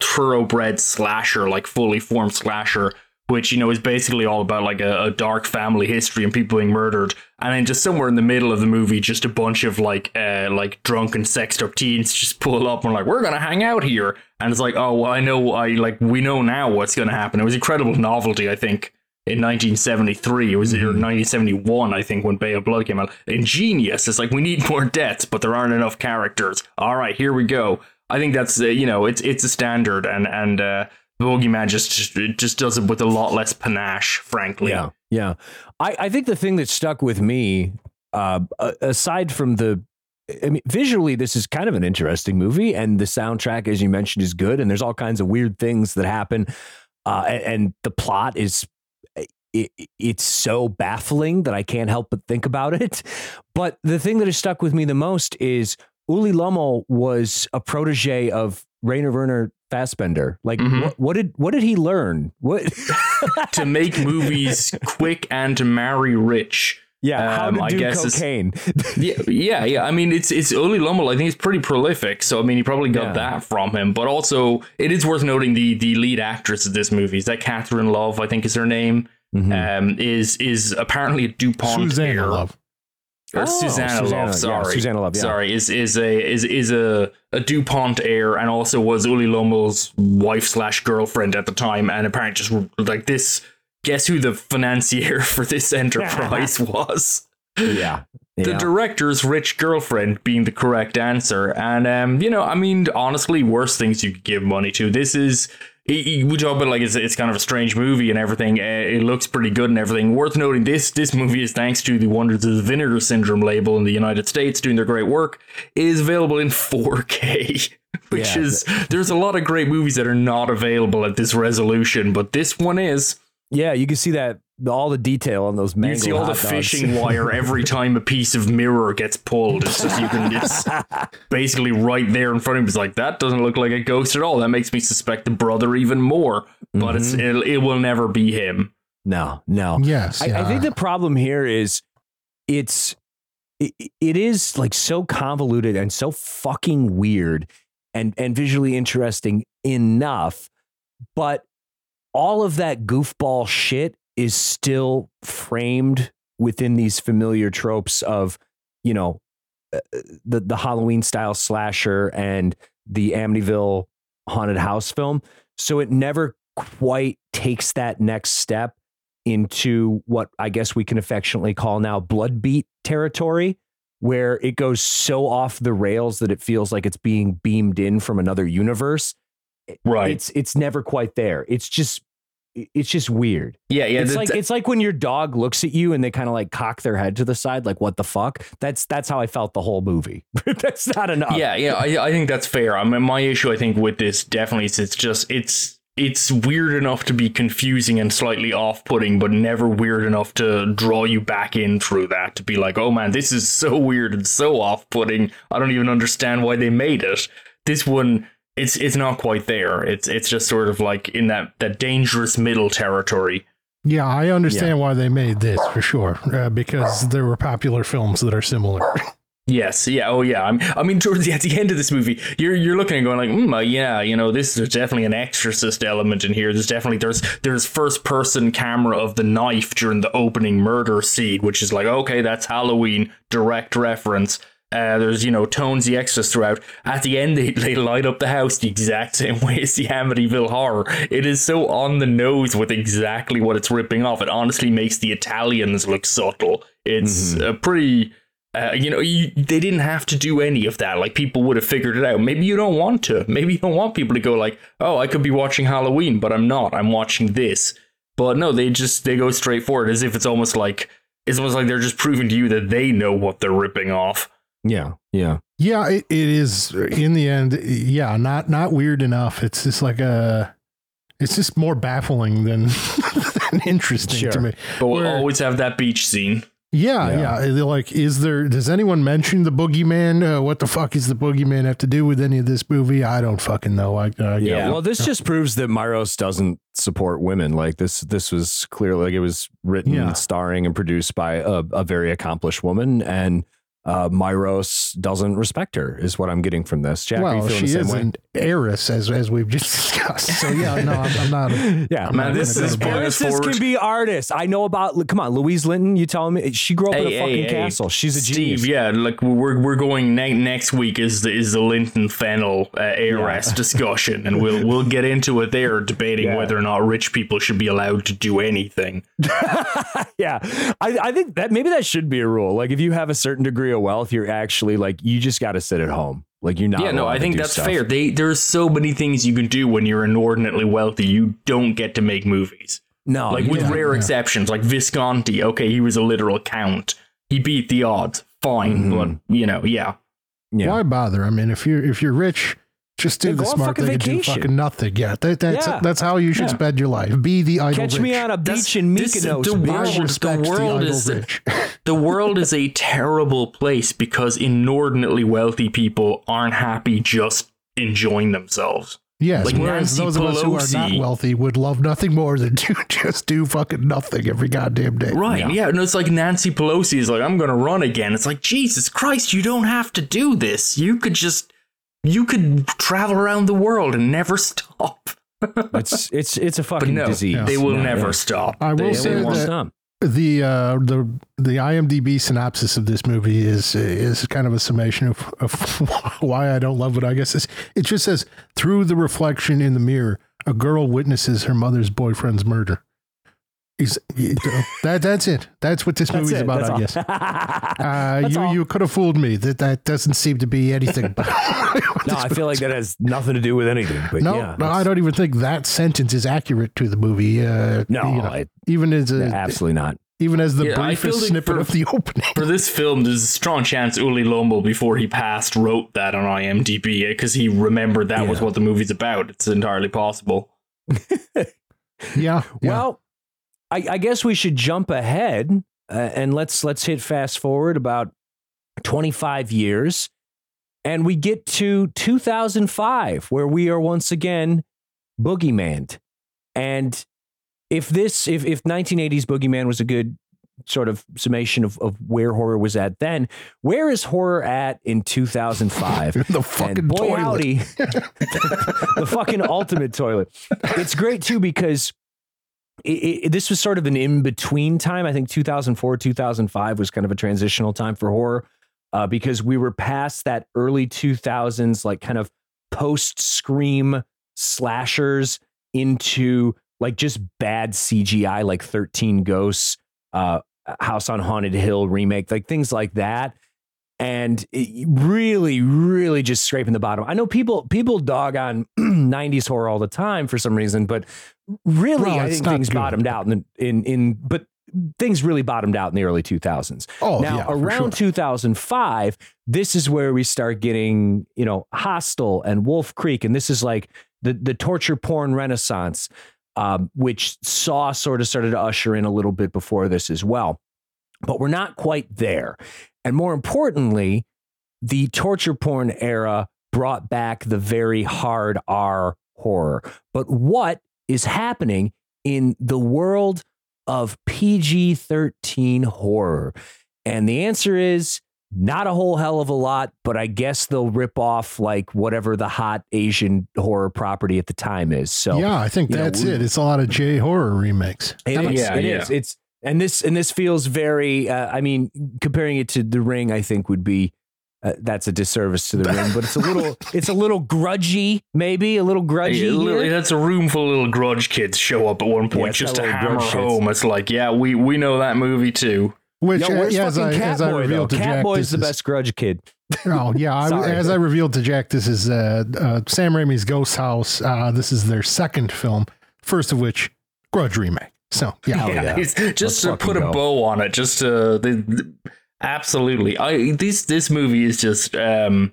thoroughbred slasher, like fully formed slasher, which you know is basically all about like a, a dark family history and people being murdered, and then just somewhere in the middle of the movie, just a bunch of like uh like drunken sexed up teens just pull up and like we're gonna hang out here, and it's like oh well I know I like we know now what's gonna happen. It was incredible novelty, I think in 1973. It was or 1971, I think, when Bay of Blood came out. Ingenious. It's like we need more deaths, but there aren't enough characters. All right, here we go. I think that's uh, you know it's it's a standard, and and uh, the Boogeyman just just does it with a lot less panache, frankly.
Yeah, yeah. I, I think the thing that stuck with me, uh, aside from the, I mean, visually, this is kind of an interesting movie, and the soundtrack, as you mentioned, is good, and there's all kinds of weird things that happen, uh, and, and the plot is. It, it's so baffling that I can't help but think about it. But the thing that has stuck with me the most is Ulli Lommel was a protege of Rainer Werner Fassbinder. Like,
Mhm.
what, what did what did he learn? What?
to make movies quick and to marry rich.
yeah, how
Um,
to
I
do
guess it's-
cocaine.
Yeah, yeah, yeah. I mean, it's it's Ulli Lommel. I think he's pretty prolific. So I mean, he probably got
Yeah.
that from him. But also, it is worth noting the the lead actress of this movie is that Catherine Love. I think is her name.
Mhm.
Um, is is apparently a Dupont
Suzanna
heir.
Love.
or
Oh, Suzanna, Suzanna,
Love. Sorry,
Suzanna Love, yeah.
Sorry, is is a is is a a Dupont heir, and also was Ulli Lommel's wife slash girlfriend at the time, and apparently just like this. Guess who the financier for this enterprise was?
yeah,
The director's rich girlfriend being the correct answer, and um, you know, I mean, honestly, worse things you could give money to. This is. We talk about like it's, it's kind of a strange movie and everything. Uh, it looks pretty good and everything. Worth noting, this this movie is thanks to the Wonders of the Vinegar Syndrome label in the United States doing their great work. It is available in 4K, which
Yeah,
is there's a lot of great movies that are not available at this resolution, but this one is.
yeah, you can see that all the detail on those
You
mangled
see all the
hot dogs.
fishing wire every time a piece of mirror gets pulled. It's just you can it's basically right there in front of him. It's like that doesn't look like a ghost at all. That makes me suspect the brother even more. But it's
Mm-hmm.
it, it will never be him.
no, no.
Yes.
I, I think the problem here is it's it, it is like so convoluted and so fucking weird and and visually interesting enough, but all of that goofball shit is still framed within these familiar tropes of you know uh, the the Halloween style slasher and the Amityville haunted house film. So it never quite takes that next step into what I guess we can affectionately call now bloodbeat territory, where it goes so off the rails that it feels like it's being beamed in from another universe.
Right.
It's it's never quite there. It's just it's just weird.
yeah, yeah.
it's like it's like when your dog looks at you and they kind of like cock their head to the side, like what the fuck. That's that's how I felt the whole movie. that's not enough.
yeah, yeah. I, I think that's fair. I mean, my issue, I think, with this definitely is it's just it's it's weird enough to be confusing and slightly off-putting, but never weird enough to draw you back in through that to be like, oh man, this is so weird and so off-putting. I don't even understand why they made it. This one. It's it's not quite there. It's it's just sort of like in that, that dangerous middle territory.
Yeah, I understand why they made this for sure, uh, because there were popular films that are similar.
Yes, yeah, oh yeah. I'm, I mean, towards the, at the end of this movie, you're you're looking and going like, mm, uh, yeah, you know, this there's definitely an exorcist element in here. There's definitely there's there's first person camera of the knife during the opening murder scene, which is like, okay, that's Halloween, direct reference. Uh, there's you know tones the extras throughout. At the end, they, they light up the house the exact same way as the Amityville Horror. It is so on the nose with exactly what it's ripping off. It honestly makes the Italians look subtle. It's a pretty uh, you know, you, they didn't have to do any of that. Like people would have figured it out. Maybe you don't want to. Maybe you don't want people to go like, "Oh, I could be watching Halloween, but I'm not. I'm watching this." But no, they just they go straight for it as if it's almost like it's almost like they're just proving to you that they know what they're ripping off.
Yeah, yeah.
yeah, it, it is in the end. Yeah, not not weird enough. It's just like a. It's just more baffling than, than interesting
Sure.
to me.
But we'll
Where-
always have that beach scene.
Yeah,
Yeah.
yeah. They're Like, is there? Does anyone mention the boogeyman? Uh, what the fuck is the boogeyman have to do with any of this movie? I don't fucking know. I uh,
Yeah.
Well, this just proves that Myros doesn't support women. Like this, this was clearly like it was written,
Yeah.
starring, and produced by a, a very accomplished woman, and uh, Myros doesn't respect her. Is what I'm getting from this. Jack, are you
well,
feeling
she
the same
is
way?
an heiress, as as we've just discussed. So yeah, no, I'm, I'm not.
yeah,
I'm
Man,
not
this is
go
point
Heiresses can be artists. I know about. Come on, Louise Linton. You telling me she grew up in
Hey,
a fucking
hey, hey.
castle? She's a
Steve,
genius.
yeah, like we're we're going ne- next week is the is the Linton Fennel uh, heiress discussion, and we'll we'll get into it there, debating
Yeah.
whether or not rich people should be allowed to do anything.
yeah, I, I think that maybe that should be a rule. Like, if you have a certain degree of wealth, you're actually like you just got to sit at home. Like you're not.
yeah, no, I think that's
stuff.
fair. They there's so many things you can do when you're inordinately wealthy. You don't get to make movies.
No,
like with
don't.
rare
yeah.
exceptions, like Visconti. Okay, he was a literal count. He beat the odds. Fine,
Mhm.
but you know, yeah.
yeah.
Why bother? I mean, if you're if you're rich, just do
Yeah,
the
go on
smart
fucking
thing and do fucking nothing. Yeah, that, that's
Yeah.
that's how you should
Yeah.
spend your life. Be the idle
Catch
rich.
me on a
That's-
beach in
this-
Mykonos.
the world-
I the
world
idle
is-
rich.
The world is a terrible place because inordinately wealthy people aren't happy just enjoying themselves.
yes,
Like
whereas
Nancy
those of us who are not
Pelosi.
wealthy would love nothing more than to just do fucking nothing every goddamn day.
Right.
Yeah.
Yeah. And it's like Nancy Pelosi is like, I'm going to run again. It's like, Jesus Christ, you don't have to do this. You could just, you could travel around the world and never stop.
It's it's it's a fucking
no,
disease.
they will
No,
never
yeah.
stop.
I will
They-
say
they
They
won't
won't
that-
stop.
the uh, the the IMDb synopsis of this movie is is kind of a summation of, of why I don't love it. I guess it's, it just says through the reflection in the mirror, a girl witnesses her mother's boyfriend's murder. He's, he- that that's it. That's what this
That's
movie's
it.
about.
That's
I guess. Uh, you
all.
you could have fooled me. That that doesn't seem to be anything. But
No, I feel like that has nothing to do with anything. But
no,
yeah,
no, I don't even think that sentence is accurate to the movie. Uh,
No,
you know,
it-
even as a,
absolutely not.
even as the
Yeah,
briefest
like
snippet
for-
of the opening.
For this film, there's a strong chance Ulli Lommel, before he passed, wrote that on IMDb because he remembered that was what the movie's about. It's entirely possible.
Yeah. yeah.
Well, I, I guess we should jump ahead uh, and let's let's hit fast forward about 25 years, and we get to 2005, where we are once again boogeyman. And if this, if if 1980s boogeyman was a good sort of summation of, of where horror was at then, where is horror at in 2005?
the fucking
and boy
toilet.
howdy, the fucking ultimate toilet. It's great too because it, it, this was sort of an in between time. I think 2004, 2005 was kind of a transitional time for horror uh, because we were past that early 2000s, like kind of post scream slashers into like just bad CGI, like 13 Ghosts, uh, House on Haunted Hill remake, like things like that and really really just scraping the bottom i know people people dog on 90s horror all the time for some reason but really
Well,
i think things
good.
bottomed out in, in in but things really bottomed out in the early 2000s
Oh,
now
yeah,
around
sure.
2005 this is where we start getting you know hostel and wolf creek and this is like the the torture porn renaissance um, which saw sort of started to usher in a little bit before this as well but we're not quite there and more importantly the torture porn era brought back the very hard r horror but what is happening in the world of PG-13 horror? And the answer is not a whole hell of a lot, but I guess they'll rip off like whatever the hot Asian horror property at the time is. So
yeah, I think
you know,
that's
we-
it. It's a lot of J horror remakes.
it is.
Yeah,
it
yeah.
is. It's and this and this feels very. Uh, I mean, comparing it to The Ring, I think would be uh, that's a disservice to The room, But it's a little. it's a little grudgy, maybe a little grudgy.
Yeah, literally,
here.
that's a room full of little grudge kids show up at one point
it's
just to
little
hammer
grudge shits.
home. It's like, yeah, we we know that movie too.
Which,
Yo,
uh, yeah, as I, as I
Catboy though?
revealed to Jack,
Catboy's
this
the
is-
best grudge kid.
Oh yeah, I, as I revealed to Jack, this is uh, uh, Sam Raimi's Ghost House. Uh, this is their second film, first of which Grudge remake. So yeah,
Hell yeah.
it's
Let's
just to
fucking
put a
go.
bow on it. Just to the, the- absolutely. I this this movie is just um.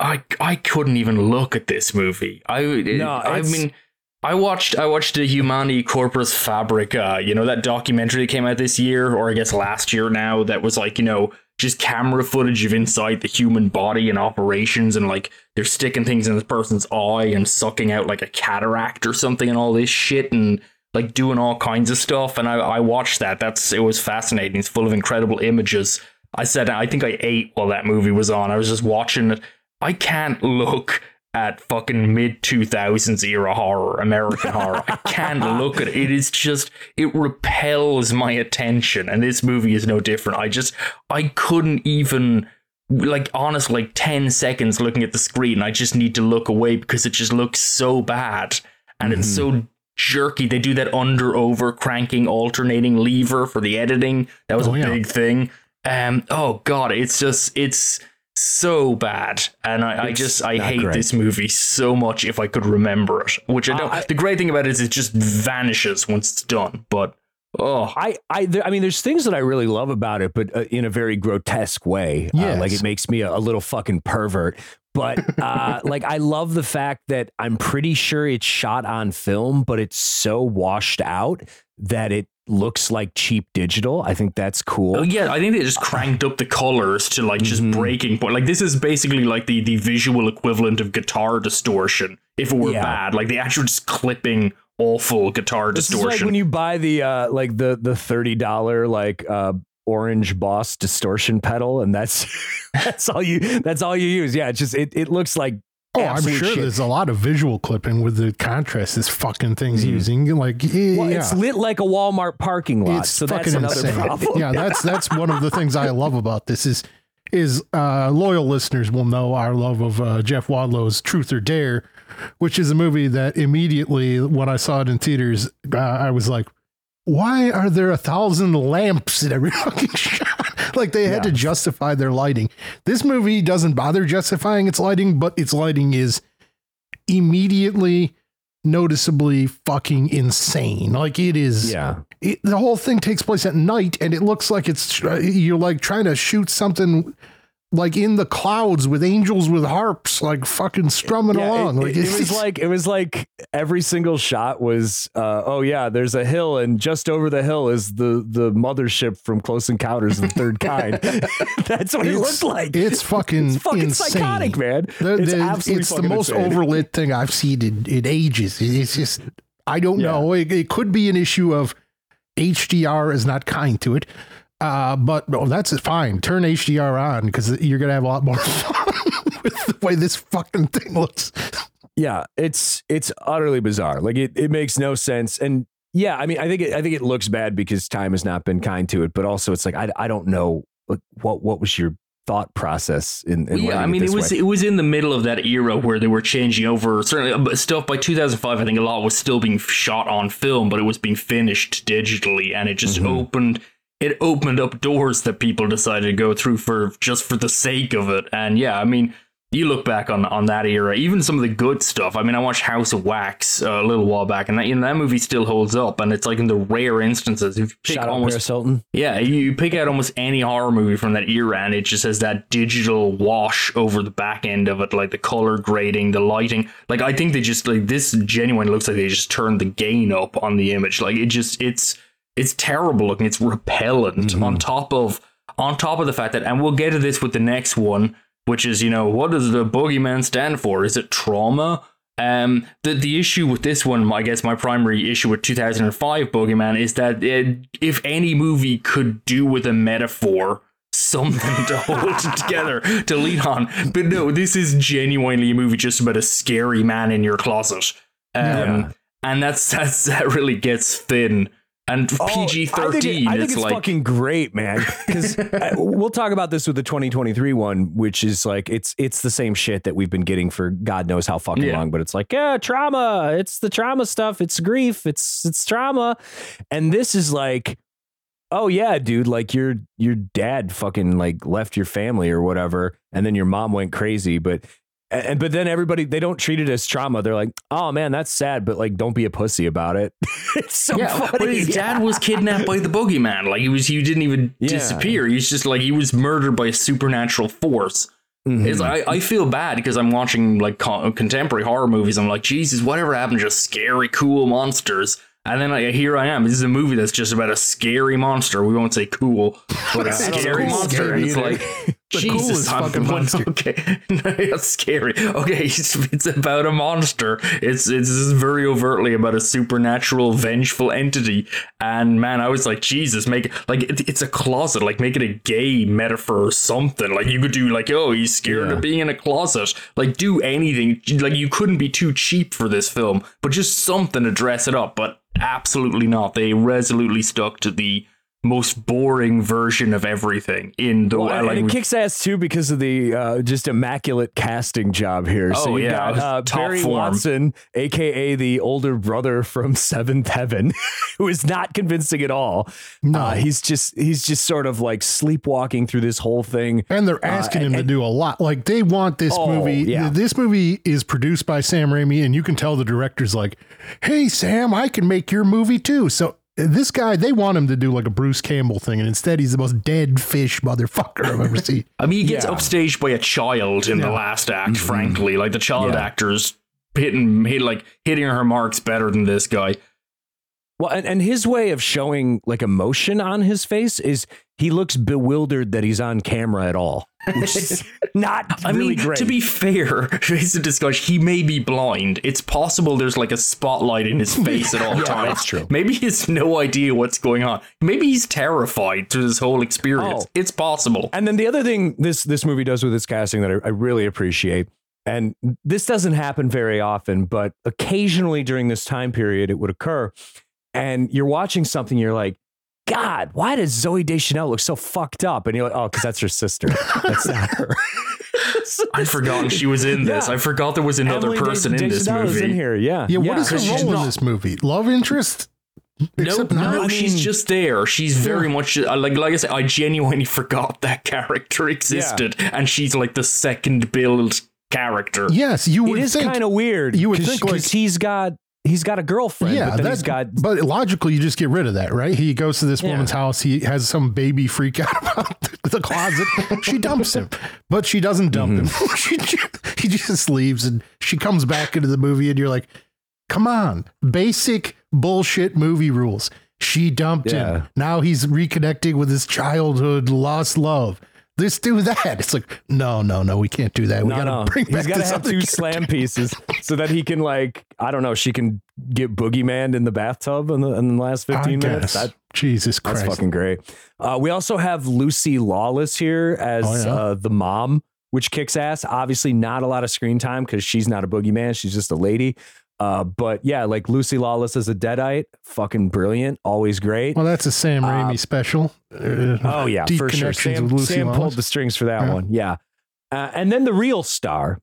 I I couldn't even look at this movie. I
No,
I mean. I watched I watched the Humani Corpus Fabrica, you know, that documentary that came out this year, or I guess last year now, that was like, you know, just camera footage of inside the human body and operations and like they're sticking things in this person's eye and sucking out like a cataract or something and all this shit and like doing all kinds of stuff. And I, I watched that. That's it was fascinating. It's full of incredible images. I said I think I ate while that movie was on. I was just watching it. I can't look at fucking mid 2000s era horror, American horror. I can't look at it. It is just, it repels my attention. And this movie is no different. I just, I couldn't even, like, honestly, like 10 seconds looking at the screen. I just need to look away because it just looks so bad. And it's mm-hmm. so jerky. They do that under over cranking alternating lever for the editing. That was
Oh,
a
yeah.
big thing. Um, oh god, it's just it's so bad, and I, I just I hate
great.
this movie so much. If I could remember it, which I don't.
I-
the great thing about it is it just vanishes once it's done. But oh,
I, I, there, I mean, there's things that I really love about it, but uh, in a very grotesque way. Uh, like it makes me a, a little fucking pervert. But uh, like, I love the fact that I'm pretty sure it's shot on film, but it's so washed out that it looks like cheap digital. I think that's cool.
Oh yeah, I think they just cranked up the colors to like just
Mhm.
breaking point. Like this is basically like the the visual equivalent of guitar distortion if it were
Yeah.
bad. Like the actual just clipping awful guitar
This is like
distortion.
when you buy the uh, like the the thirty dollar like uh, orange Boss distortion pedal, and that's that's all you that's all you use. Yeah, it's just it, it looks like
Oh, I'm sure
shit.
there's a lot of visual clipping with the contrast this fucking thing's
Mhm.
using. Like, yeah,
Well, it's lit like a Walmart parking lot,
it's
so that's another
insane.
problem.
yeah, that's that's one of the things I love about this is is uh, loyal listeners will know our love of uh, Jeff Wadlow's Truth or Dare, which is a movie that immediately when I saw it in theaters, uh, I was like, why are there a thousand lamps in every fucking shot? like they had
Yeah.
to justify their lighting. This movie doesn't bother justifying its lighting, but its lighting is immediately noticeably fucking insane. Like it is
Yeah,
it, the whole thing takes place at night and it looks like it's you're like trying to shoot something like in the clouds with angels with harps like fucking strumming
Yeah,
along
It,
like
it- it was like it was like every single shot was, uh, oh yeah, there's a hill, and just over the hill is the the mothership from Close Encounters of the Third Kind. That's what it
it's,
looked like.
it's fucking
It's fucking
insane.
psychotic, man.
The-
it's
the-
absolutely
it's the most
insane.
overlit thing I've seen in, in ages. It's just I don't
Yeah.
know. It, it could be an issue of HDR is not kind to it. Uh, but well, that's fine. Turn HDR on because you're gonna have a lot more fun with the way this fucking thing looks.
Yeah, it's it's utterly bizarre. Like it, it makes no sense. And yeah, I mean, I think it, I think it looks bad because time has not been kind to it. But also, it's like I, I don't know like, what what was your thought process in, in
yeah, I mean, it
this
was
way?
it was in the middle of that era where they were changing over certainly but stuff. By 2005, I think a lot was still being shot on film, but it was being finished digitally, and it just
Mhm.
opened it opened up doors that people decided to go through for just for the sake of it. And yeah, I mean, you look back on on that era, even some of the good stuff. I mean, I watched House of Wax uh, a little while back, and that, you know, that movie still holds up. And it's like in the rare instances, if you pick
Shout
almost
Hilton.
yeah, you pick out almost any horror movie from that era, and it just has that digital wash over the back end of it, like the color grading, the lighting. Like I think they just like this genuine looks like they just turned the gain up on the image. Like it just it's it's terrible looking. It's repellent
Mhm.
on top of on top of the fact that, and we'll get to this with the next one, which is you know what does the boogeyman stand for? Is it trauma? Um, the the issue with this one, I guess, my primary issue with 2005 Boogeyman is that it, if any movie could do with a metaphor, something to hold together to lead on, but no, this is genuinely a movie just about a scary man in your closet, um,
Yeah.
and that's that's that really gets thin. And
Oh,
PG
I think,
thirteen,
it- I think
it's,
it's
like
fucking great, man. Because uh, we'll talk about this with the 2023 one, which is like it's it's the same shit that we've been getting for God knows how fucking
Yeah.
long. But it's like yeah, trauma. It's the trauma stuff. It's grief. It's it's trauma, and this is like. Oh yeah, dude! Like your your dad fucking like left your family or whatever, and then your mom went crazy. But and but then everybody they don't treat it as trauma. They're like, oh man, that's sad, but like don't be a pussy about it. it's so
yeah,
funny.
but his dad was kidnapped by the boogeyman. Like he was, he didn't even
Yeah.
disappear. He's just like he was murdered by a supernatural force.
Mhm.
It's, I, I feel bad because I'm watching like co- contemporary horror movies. I'm like, Jesus, whatever happened to just scary, cool monsters? And then like, here I am. This is a movie that's just about a scary monster. We won't say cool, but a scary
cool
monster.
scary
And it's like,
The
Jesus,
fucking monster.
Okay, that's scary. Okay, it's, it's about a monster. It's it's very overtly about a supernatural, vengeful entity. And man, I was like, Jesus, make it like it, it's a closet. Like make it a gay metaphor or something. Like you could do like, oh, he's scared
Yeah.
of being in a closet. Like do anything. Like you couldn't be too cheap for this film, but just something to dress it up. But absolutely not. They resolutely stuck to the most boring version of everything in the
Well, and
like
it kicks ass too because of the uh, just immaculate casting job here. so
Oh,
you
yeah,
got uh,
top
Barry
form.
Watson, aka the older brother from Seventh Heaven, who is not convincing at all.
No.
Uh, he's just he's just sort of like sleepwalking through this whole thing.
And they're asking
Uh,
him to do a lot. Like they want this
Oh,
movie.
yeah.
This movie is produced by Sam Raimi, and you can tell the director's like, "Hey, Sam, I can make your movie too." So this guy, they want him to do like a Bruce Campbell thing, and instead he's the most dead fish motherfucker I've ever seen.
I mean, he gets
Yeah.
upstaged by a child in the last act. Mm-hmm. Frankly, like the child
Yeah.
actors hitting hit like hitting her marks better than this guy.
Well, and, and his way of showing like emotion on his face is he looks bewildered that he's on camera at all, which is not
I
really
mean,
great.
to be fair, face the discussion, he may be blind. It's possible there's like a spotlight in his face at all
Yeah,
times.
that's true.
Maybe he has no idea what's going on. Maybe he's terrified through this whole experience.
Oh.
It's possible.
And then the other thing this this movie does with its casting that I, I really appreciate, and this doesn't happen very often, but occasionally during this time period it would occur, and you're watching something, you're like, God, why does Zooey Deschanel look so fucked up? And you're like, oh, because that's her sister. That's not her.
I'd forgotten she was in this.
Yeah.
I forgot there was another
Emily
person
De-
in this
Deschanel is
movie.
in here. Yeah.
Yeah, what is her
she's
role in
not-
this movie? Love interest?
No,
Except
no,
not-
no, she's just there. She's very much uh, like like I said. I genuinely forgot that character existed, and she's like the second build character.
Yes, you would
It is kind of weird.
you would think, like-
'cause he's got he's got a girlfriend,
yeah,
but then
that,
he's got
but logically, you just get rid of that, right? He goes to this
Yeah.
woman's house. He has some baby freak out about the, the closet. she dumps him, but she doesn't dump him.
Mm-hmm.
she just, he just leaves, and she comes back into the movie, and you're like, "Come on, basic bullshit movie rules." She dumped
Yeah.
him. Now he's reconnecting with his childhood lost love. Let's do that. It's like, no, no, no, we can't do that. We
no,
gotta
no.
bring
He's
back
got to
this
have two
character.
slam pieces so that he can like I don't know. She can get boogeyman in the bathtub in the, in the last
I
fifteen minutes.
guess.
That,
Jesus Christ.
that's fucking great. Uh, we also have Lucy Lawless here as
Oh, yeah?
uh, the mom, which kicks ass. Obviously, not a lot of screen time because she's not a boogeyman. She's just a lady. Uh, but yeah, like Lucy Lawless as a deadite, fucking brilliant, always great.
Well, that's a Sam Raimi special. Uh,
Oh yeah,
deep
for sure. Sam,
with Lucy
Sam pulled the strings for that
Yeah.
one. Yeah, uh, and then the real star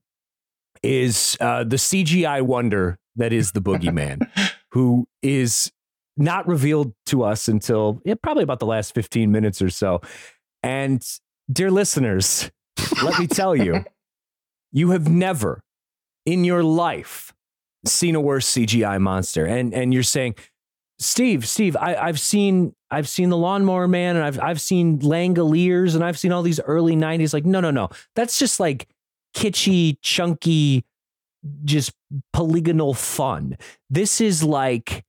is uh, the CGI wonder that is the boogeyman, who is not revealed to us until yeah, probably about the last fifteen minutes or so. And dear listeners, let me tell you, you have never in your life seen a worse CGI monster, and and you're saying. Steve, Steve, I, I've seen I've seen the Lawnmower Man and I've I've seen Langoliers and I've seen all these early '90s. Like, no, no, no, that's just like kitschy, chunky, just polygonal fun. This is like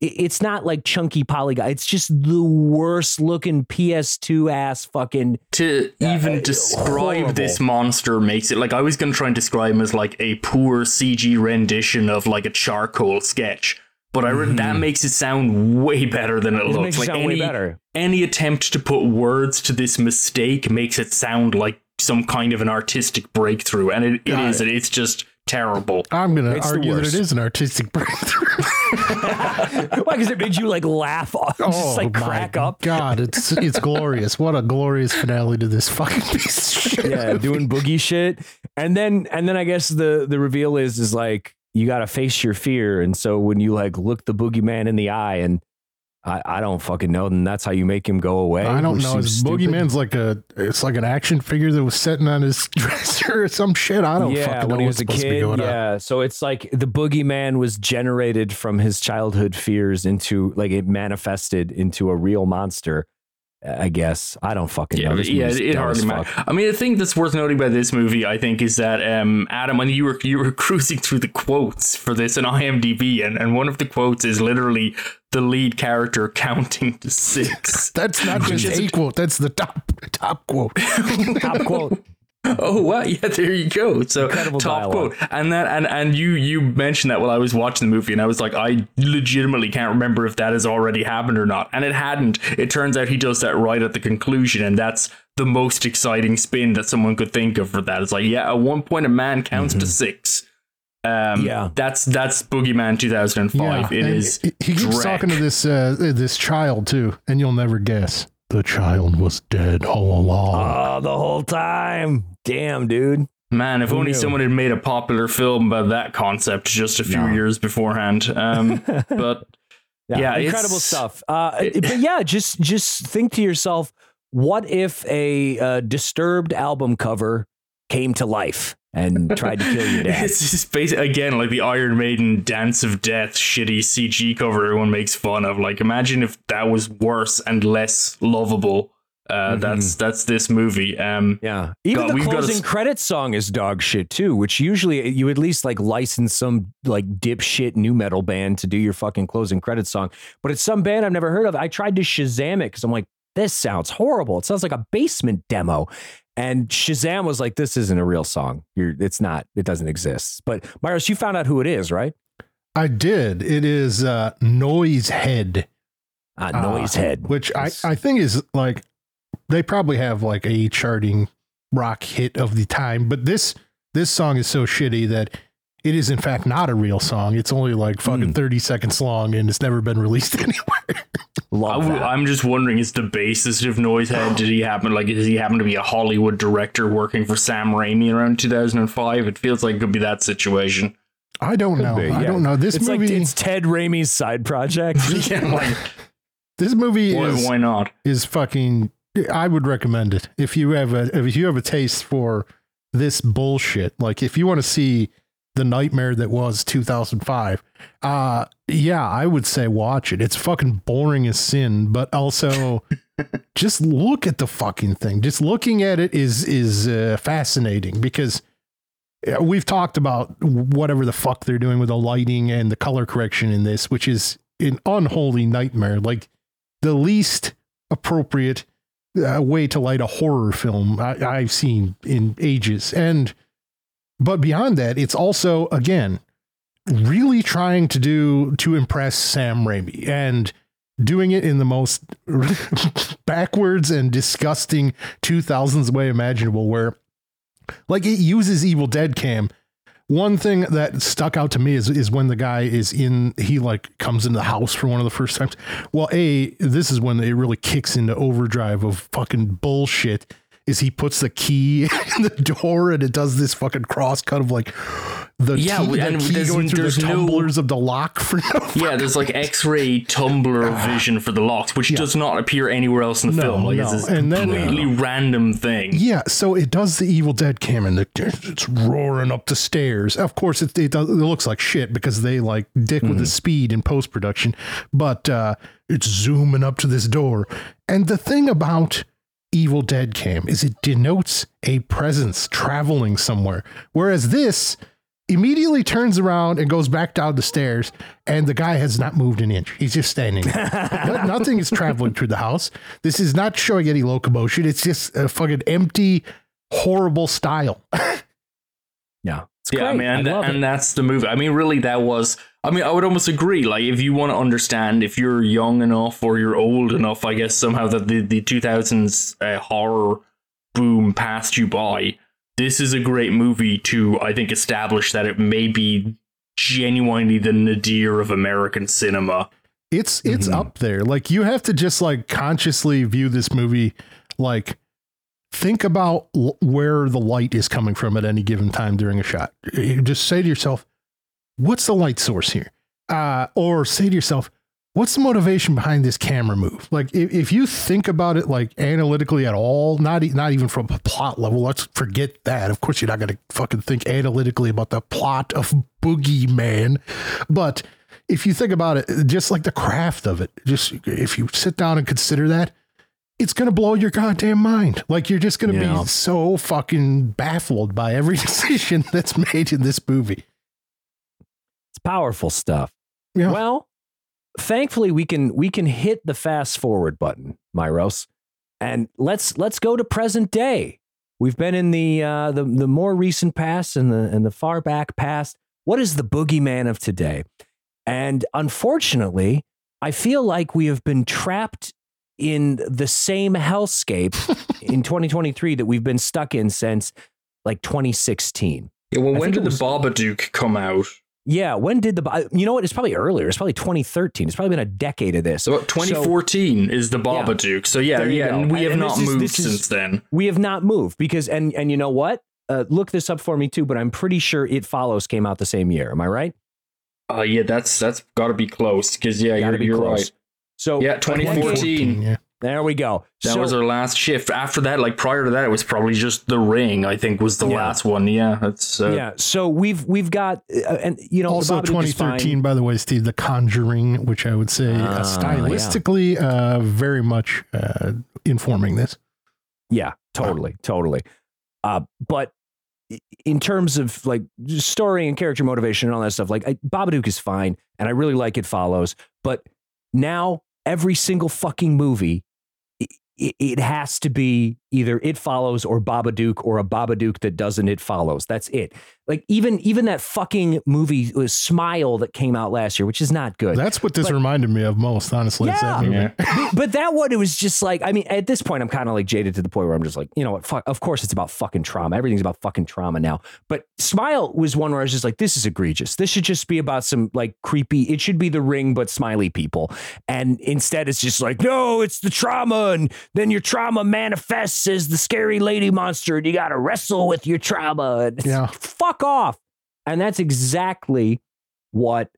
it's not like chunky polygon. It's just the worst looking PS2 ass fucking.
to even
uh,
describe
horrible.
this monster makes it like I was going to try and describe him as like a poor CG rendition of like a charcoal sketch, but I re- that makes it sound way better than it,
Mm-hmm. It
looks.
it
like any
way better.
any attempt to put words to this mistake makes it sound like some kind of an artistic breakthrough, and it, it
Got
is. It's just terrible.
I'm going to
It's
argue that it is an artistic breakthrough.
Why? Because it made you like laugh, off, just oh like
Oh my
crack up.
God, it's it's glorious. What a glorious finale to this fucking piece of shit.
yeah, doing boogie shit. And then and then I guess the the reveal is is like you got to face your fear. And so when you like look the boogeyman in the eye and I, I don't fucking know, then that's how you make him go away.
I don't know. His boogeyman's like a it's like an action figure that was sitting on his dresser or some shit. I don't
yeah,
fucking know
when he was a
supposed to be
kid.
going on.
Yeah, so it's like the boogeyman was generated from his childhood fears into like it manifested into a real monster. I guess I don't fucking know.
Yeah,
This
yeah, it hardly matters. I mean, the thing that's worth noting about this movie, I think, is that um, Adam, and you were you were cruising through the quotes for this on IMDb, and, and one of the quotes is literally the lead character counting to six.
That's not just
is-
a quote. That's the top top quote.
Top quote.
oh wow, yeah, there you go. So
Incredible
top
dialogue.
quote, and that and and you you mentioned that while I was watching the movie, and I was like, I legitimately can't remember if that has already happened or not, and it hadn't. It turns out he does that right at the conclusion, and that's the most exciting spin that someone could think of for that. It's like, yeah, at one point a man counts
Mm-hmm.
to six. Um,
Yeah.
that's that's Boogeyman 2005. It
and
is.
He he keeps
Drek.
talking to this uh, this child too, and you'll never guess. The child was dead all along.
Oh, the whole time. Damn, dude.
Man, if
Who
only
knew?
someone had made a popular film about that concept just a few
No.
years beforehand. Um, but Yeah,
incredible
it's-
stuff. Uh,
it-
but yeah, just just think to yourself, what if a uh, disturbed album cover came to life and tried to kill your dad?
it's just basically again like the Iron Maiden Dance of Death shitty CG cover everyone makes fun of. Like, imagine if that was worse and less lovable. Uh,
Mhm.
That's that's this movie. Um,
Yeah. Even
God,
the
got a
closing credits song is dog shit too, which usually you at least like license some like dipshit new metal band to do your fucking closing credits song. But it's some band I've never heard of. I tried to Shazam it because I'm like, this sounds horrible. It sounds like a basement demo. And Shazam was like, this isn't a real song. You're it's not, it doesn't exist. But Myros, you found out who it is, right?
I did. It is uh, Noise Head,
Ah,
Uh,
Noise Head.
which I, I think is like they probably have like a charting rock hit of the time, but this this song is so shitty that it is in fact not a real song. It's only like fucking
Mm.
30 seconds long and it's never been released anywhere.
I
Love
w-
that.
I'm just wondering: is the bassist of Noisehead? Did he happen like? Does he happen to be a Hollywood director working for Sam Raimi around 2005? It feels like it could be that situation.
I don't
Could
know.
be,
I don't know. This
it's
movie
like it's Ted Raimi's side project.
yeah, like
this movie
why,
is
why not?
is fucking I would recommend it. If you have a if you have a taste for this bullshit, like if you want to see the nightmare that was 2005, uh yeah, I would say watch it. It's fucking boring as sin, but also just look at the fucking thing. Just looking at it is is uh, fascinating because uh, we've talked about whatever the fuck they're doing with the lighting and the color correction in this, which is an unholy nightmare. Like the least appropriate uh, way to light a horror film I, I've seen in ages. And but beyond that, it's also again really trying to do to impress Sam Raimi and doing it in the most backwards and disgusting 2000s way imaginable where like it uses evil dead cam. One thing that stuck out to me is is when the guy is in he like comes into the house for one of the first times. Well a this is when it really kicks into overdrive of fucking bullshit is he puts the key in the door and it does this fucking cross cut of like the
Yeah,
key, the key
there's-
going through
there's
the
no-
tumblers of the lock for no
Yeah, there's like X-ray tumbler vision for the locks, which
Yeah.
does not appear anywhere else in the
No,
film. Like
no.
it's this
And then-
completely random thing.
Yeah, so it does the Evil Dead cam and the, it's roaring up the stairs. Of course, it it, does, it looks like shit because they like dick with the speed in post production, but uh, it's zooming up to this door. And the thing about Evil Dead cam is it denotes a presence traveling somewhere, whereas this immediately turns around and goes back down the stairs, and the guy has not moved an inch. He's just standing. there. No- Nothing is traveling through the house. This is not showing any locomotion. It's just a fucking empty, horrible style.
yeah. It's
Yeah, I
great.
mean, and,
love
and
it.
that's the movie. I mean, really, that was. I mean, I would almost agree. Like, if you want to understand, if you're young enough or you're old enough, I guess somehow that the the 2000s uh, horror boom passed you by. This is a great movie to, I think, establish that it may be genuinely the nadir of American cinema.
It's it's
Mhm.
up there. Like you have to just like consciously view this movie like think about where the light is coming from at any given time during a shot. You just say to yourself, what's the light source here? Uh, or say to yourself, what's the motivation behind this camera move? Like if, if you think about it like analytically at all, not e- not even from a plot level, let's forget that. Of course, you're not going to fucking think analytically about the plot of Boogeyman, but if you think about it, just like the craft of it, just if you sit down and consider that, it's going to blow your goddamn mind. Like you're just going to
Yeah.
be so fucking baffled by every decision that's made in this movie.
It's powerful stuff.
Yeah.
Well, thankfully we can we can hit the fast forward button, Myros, and let's let's go to present day. We've been in the uh, the the more recent past and the and the far back past. What is the boogeyman of today? And unfortunately, I feel like we have been trapped in the same hellscape in 2023 that we've been stuck in since like 2016.
Yeah, well,
I
when did
it was-
the Babadook come out?
Yeah, when did the you know what? It's probably earlier. It's probably 2013. It's probably been a decade of this.
So about 2014 is the Babadook. So yeah, yeah,
go.
and we have
and
not
this is-
moved
is-
since then.
we have not moved because and and you know what? Uh, look this up for me too. But I'm pretty sure It Follows came out the same year. Am I right?
Uh, yeah, that's that's got to be close because yeah,
Gotta
you're,
be
you're
close.
right.
So
Yeah,
a
2014.
Yeah.
There we go.
That
so,
was our last shift. After that, like prior to that, it was probably just The Ring. I think was the
Yeah.
last one. Yeah, that's uh,
yeah. So we've we've got uh, and you know
Also,
Babadook is
2013, by the way, Steve, The Conjuring, which I would say
Ah,
uh, stylistically, uh, very much uh, informing this.
Yeah, totally, totally. Uh, but in terms of like story and character motivation and all that stuff, like I, Babadook is fine, and I really like It Follows. But now every single fucking movie, it, it has to be either It Follows or Babadook or a Babadook that doesn't It Follows. That's it. Like even even that fucking movie was Smile that came out last year, which is not good.
That's what this
But-
reminded me of most, honestly. It's that
Yeah.
movie.
yeah.
but that one, it was just like, I mean, at this point, I'm kind of like jaded to the point where I'm just like, you know what? Fuck, of course, it's about fucking trauma. Everything's about fucking trauma now. But Smile was one where I was just like, this is egregious. This should just be about some like creepy, it should be the ring, but smiley people. And instead, it's just like, no, it's the trauma. And then your trauma manifests as the scary lady monster, and you got to wrestle with your trauma.
Yeah.
Fuck off. And that's exactly what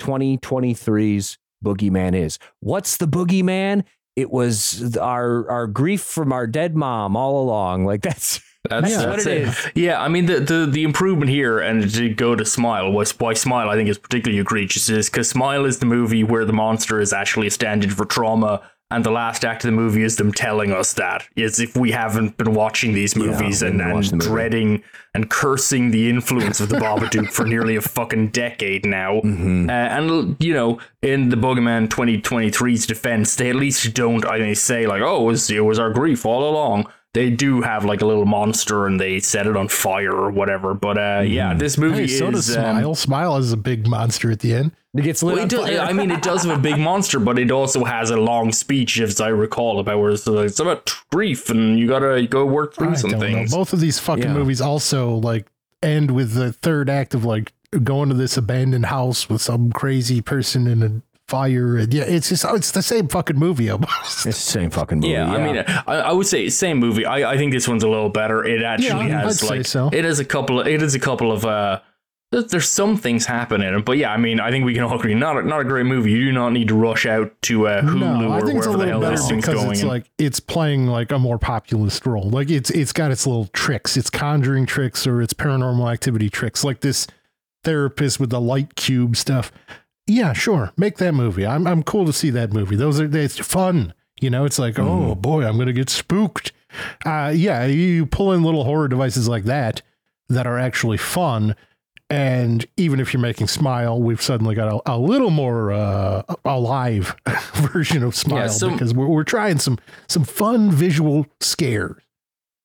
2023's boogeyman is. What's the boogeyman? It was our our grief from our dead mom all along. Like that's
That's,
That's
that's
what it
it.
is.
Yeah, I mean the, the the improvement here, and to go to Smile, was why Smile I think is particularly egregious is because Smile is the movie where the monster is actually a stand-in for trauma, and the last act of the movie is them telling us that. As if we haven't been watching these movies
we
and,
haven't the
and
movie.
dreading and cursing the influence of the Babadook for nearly a fucking decade now.
Mm-hmm.
Uh, and you know, in the Boogeyman 2023's defense, they at least don't. I mean, say like, "Oh, it was, it was our grief all along." They do have like a little monster, and they set it on fire or whatever. But uh, yeah, this movie
Hey, so does
is. um,
Smile. Smile is a big monster at the end.
it gets lit
well,
on
it does. I mean, it does have a big monster, but it also has a long speech, as I recall, about where it's, like, it's about grief, and you gotta go work through
I
some
don't know. Both of these fucking
Yeah.
movies also like end with the third act of like going to this abandoned house with some crazy person in a fire. And yeah, it's just it's the same fucking movie almost.
it's the same fucking movie.
Yeah, I mean, I, I would say same movie. I, I think this one's a little better. It actually
Yeah,
has
I'd say
like
so.
it has a couple. Of, it is a couple of uh. There's some things happening, but yeah, I mean, I think we can all agree. Not a, not a great movie. You do not need to rush out to uh, Hulu
No, I
or
think it's a
wherever the
little
hell
better
this thing's
because
going.
it's
in.
like it's playing like a more populist role. Like it's it's got its little tricks, its conjuring tricks or its paranormal activity tricks, like this therapist with the light cube stuff. Yeah, sure, make that movie. I'm I'm cool to see that movie. Those are it's fun. You know, it's like oh boy, I'm gonna get spooked. Uh, yeah, you pull in little horror devices like that that are actually fun. And even if you're making Smile, we've suddenly got a, a little more uh, alive version of Smile
some-
because we're, we're trying some some fun visual scares.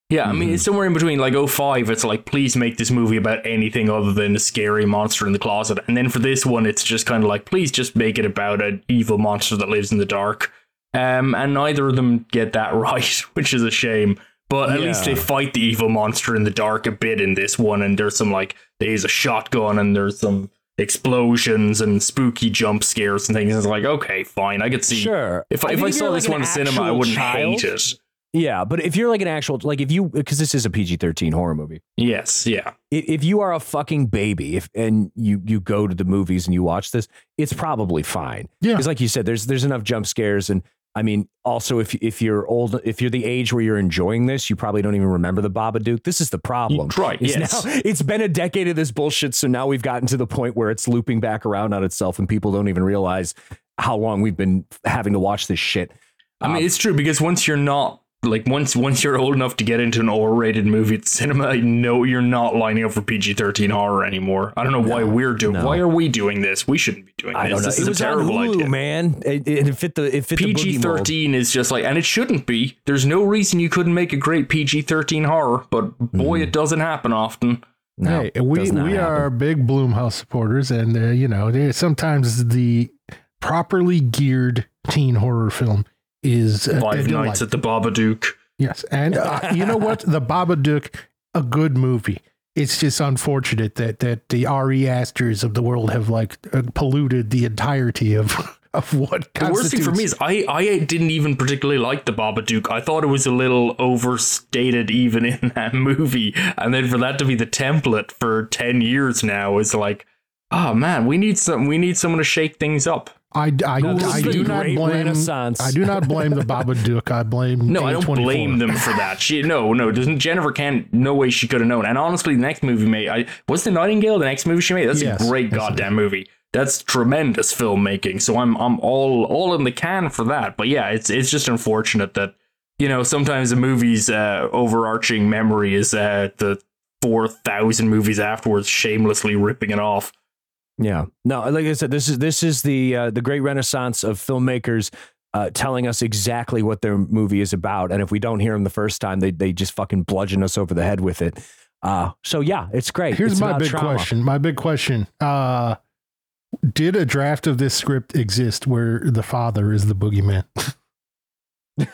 Yeah, I mean, it's somewhere in between like 05, it's like, please make this movie about anything other than a scary monster in the closet. And then for this one, it's just kind of like, please just make it about an evil monster that lives in the dark. Um, and neither of them get that right, which is a shame. But at least they fight the evil monster in the dark a bit in this one. And there's some like, there's a shotgun and there's some explosions and spooky jump scares and things. It's like, okay, fine. I could see.
sure.
If, I- if I saw this one in cinema, I wouldn't
child-
hate it.
Yeah, but if you're like an actual like if you because this is a PG-13 horror movie.
Yes, yeah.
i- if you are a fucking baby if and you you go to the movies and you watch this it's probably fine
Yeah.
because like you said there's there's enough jump scares and i mean also if if you're old if you're the age where you're enjoying this you probably don't even remember the babadook this is the problem
Right,
Is
yes.
now, it's been a decade of this bullshit so now we've gotten to the point where it's looping back around on itself and people don't even realize how long we've been having to watch this shit
I mean, um, it's true because once you're not like once once you're old enough to get into an R-rated movie at cinema, I know you're not lining up for PG-13 horror anymore. I don't know why we're doing.
no.
Why are we doing this? We shouldn't be doing this.
i don't know
This
it
is
was
a terrible
on Hulu,
idea.
man it, it, it fit the it fit the mold.
PG-13 is just like, and it shouldn't be. There's no reason you couldn't make a great PG-13 horror, but boy, it doesn't happen often.
No,
hey, we
does not
we
happen.
are big Blumhouse supporters, and uh, you know sometimes the properly geared teen horror film is a
Five. Nights at the Babadook.
Yes, and uh, you know what? The Babadook, a good movie. it's just unfortunate that that the Ari Asters of the world have like uh, polluted the entirety of of what
The worst thing for me is I, I didn't even particularly like the Babadook. I thought it was a little overstated even in that movie. And then for that to be the template for 10 years now is like, oh man, we need some we need someone to shake things up.
I, I,
No, this
I do not blame
renaissance.
I do not blame the Babadook. I blame
No, I don't blame them for that. She no, no, doesn't Jennifer Kent no way she could have known. And honestly, the next movie made I was the Nightingale the next movie she made. That's
Yes,
a great
yes, it
goddamn movie. That's tremendous filmmaking. So I'm I'm all all in the can for that. But yeah, it's it's just unfortunate that you know sometimes a movie's uh, overarching memory is uh, the four thousand movies afterwards shamelessly ripping it off.
Yeah. No, like I said, this is this is the uh, the great renaissance of filmmakers uh, telling us exactly what their movie is about, and if we don't hear them the first time, they they just fucking bludgeon us over the head with it. Uh, so yeah, it's great.
Here's
It's
my big
trauma.
question. My big question. Uh, did a draft of this script exist where the father is the boogeyman?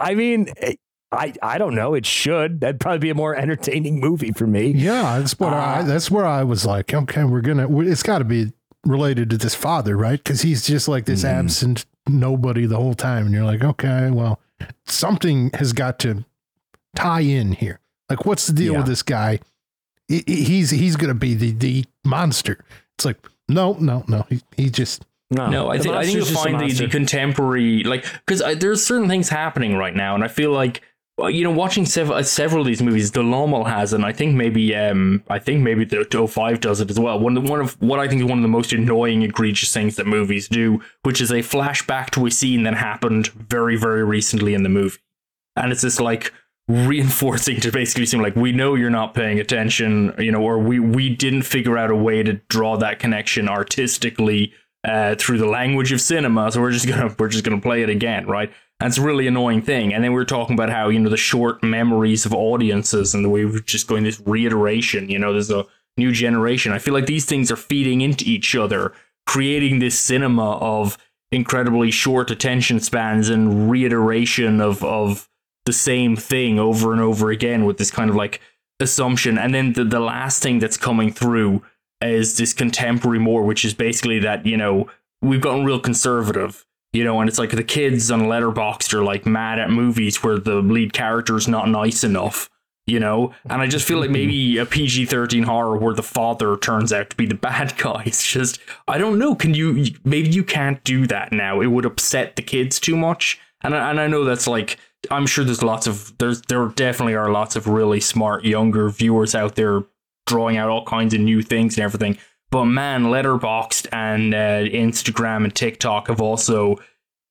I mean, eh, I I don't know. It should. That'd probably be a more entertaining movie for me.
Yeah, that's what I.
Uh,
That's where I was like, okay, we're gonna. It's got to be related to this father, right? Because he's just like this
Mhm.
absent nobody the whole time, and you're like, okay, well, something has got to tie in here. Like, what's the deal
Yeah.
with this guy? He- he- He's he's gonna be the the monster. It's like, no, no, no. He he just
No, no I
the
think I think you'll
monster's just a
find the, the contemporary like because there's certain things happening right now, and I feel like well, you know watching several several of these movies, the Lommel has, and I think maybe um I think maybe the 05 does it as well. One of the, one of what I think is one of the most annoying, egregious things that movies do, which is a flashback to a scene that happened very very recently in the movie, and it's just like reinforcing to basically seem like we know you're not paying attention, you know, or we we didn't figure out a way to draw that connection artistically uh, through the language of cinema, so we're just gonna we're just gonna play it again, right? It's a really annoying thing. And then we were talking about how you know the short memories of audiences and the way we're just going this reiteration. You know, there's a new generation. I feel like these things are feeding into each other, creating this cinema of incredibly short attention spans and reiteration of of the same thing over and over again with this kind of like assumption. And then the, the last thing that's coming through is this contemporary more, which is basically that, you know, we've gotten real conservative, you know, and it's like the kids on Letterboxd are like mad at movies where the lead character is not nice enough, you know? And I just feel like maybe a PG 13 horror where the father turns out to be the bad guy. It's just, I don't know. Can you, maybe you can't do that now. It would upset the kids too much. And I, and I know that's like, I'm sure there's lots of, there's, there definitely are lots of really smart younger viewers out there drawing out all kinds of new things and everything. But man, Letterboxd and uh, Instagram and TikTok have also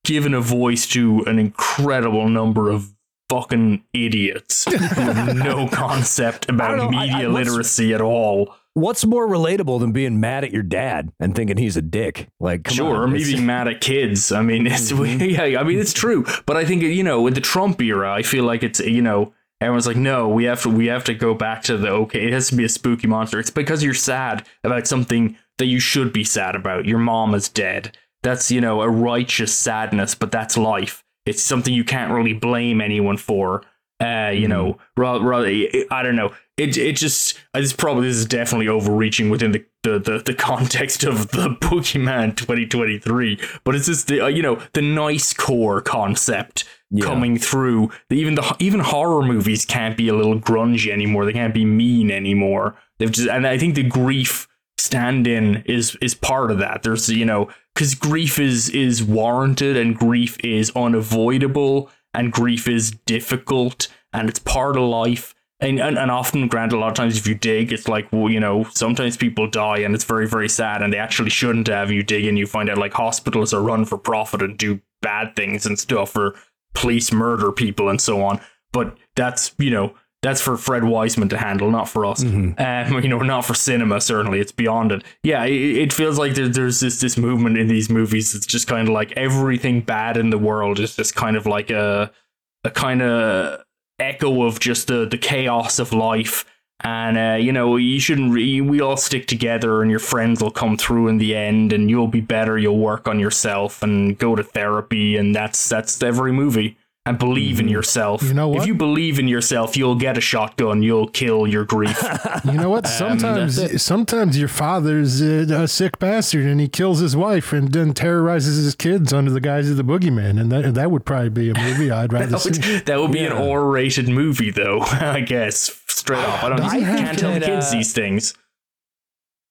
given a voice to an incredible number of fucking idiots who have no concept about
know, I-
media
I- what's-
literacy at all.
What's more relatable than being mad at your dad and thinking he's a dick? Like, come
sure,
on,
or being mad at kids. I mean, it's yeah, I mean it's true. But I think you know, with the Trump era, I feel like it's you know, everyone's like, no, we have to we have to go back to the okay. It has to be a spooky monster. It's because you're sad about something that you should be sad about. Your mom is dead. That's you know a righteous sadness, but that's life. It's something you can't really blame anyone for. Uh, you know, rather, rather, I don't know. It it just it's probably this is definitely overreaching within the the, the, the context of the Boogeyman 2023, but it's just the uh, you know the nice core concept
Yeah.
coming through. Even the even horror movies can't be a little grungy anymore. They can't be mean anymore. They've just and I think the grief stand-in is is part of that. There's you know because grief is is warranted and grief is unavoidable and grief is difficult and it's part of life. And, and, and often, granted, a lot of times if you dig, it's like, well, you know, sometimes people die and it's very, very sad and they actually shouldn't have. You dig and you find out like hospitals are run for profit and do bad things and stuff or police murder people and so on. But that's, you know, that's for Fred Wiseman to handle, not for us. Um, you know, not for cinema, certainly. It's beyond it. Yeah, it, it feels like there, there's this, this movement in these movies. It's just kind of like everything bad in the world is just kind of like a, a kind of echo of just the, the chaos of life. And, uh, you know, you shouldn't, re- we all stick together and your friends will come through in the end and you'll be better. You'll work on yourself and go to therapy. And that's, that's every movie. and believe in yourself.
You know what?
If you believe in yourself, you'll get a shotgun. You'll kill your grief.
You know what? Sometimes, sometimes your father's a, a sick bastard, and he kills his wife, and then terrorizes his kids under the guise of the boogeyman, and that that would probably be a movie I'd rather
that would,
see.
that would be an
Yeah.
R-rated movie, though. I guess straight off. I don't.
I
can't tell the kids
uh,
these things.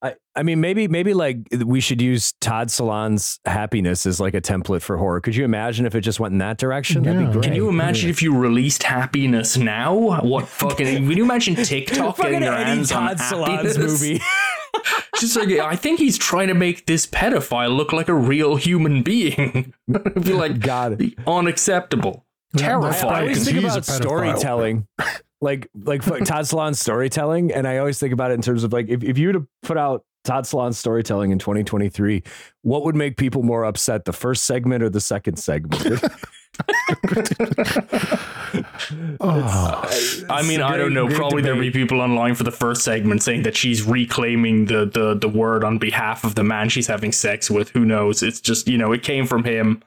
I, I mean, maybe maybe like we should use Todd Solondz's happiness as like a template for horror. Could you imagine if it just went in that direction? That'd be great.
Can you imagine if you released happiness now? What fucking? Can you imagine TikTok
Fucking
getting their
Eddie
hands on
Todd Solondz's
happiness?
movie?
Just like I think he's trying to make this pedophile look like a real human being. I feel like
God.
unacceptable,
That's
I
terrifying.
always
Because
think about storytelling, like like Todd Solondz's storytelling, and I always think about it in terms of like if, if you were to put out Todd Solondz's storytelling in 2023, what would make people more upset, the first segment or the second segment?
Oh, uh,
I mean, I don't know.
great
Probably there'll be people online for the first segment saying that she's reclaiming the, the the word on behalf of the man she's having sex with. Who knows? It's just you know, it came from him.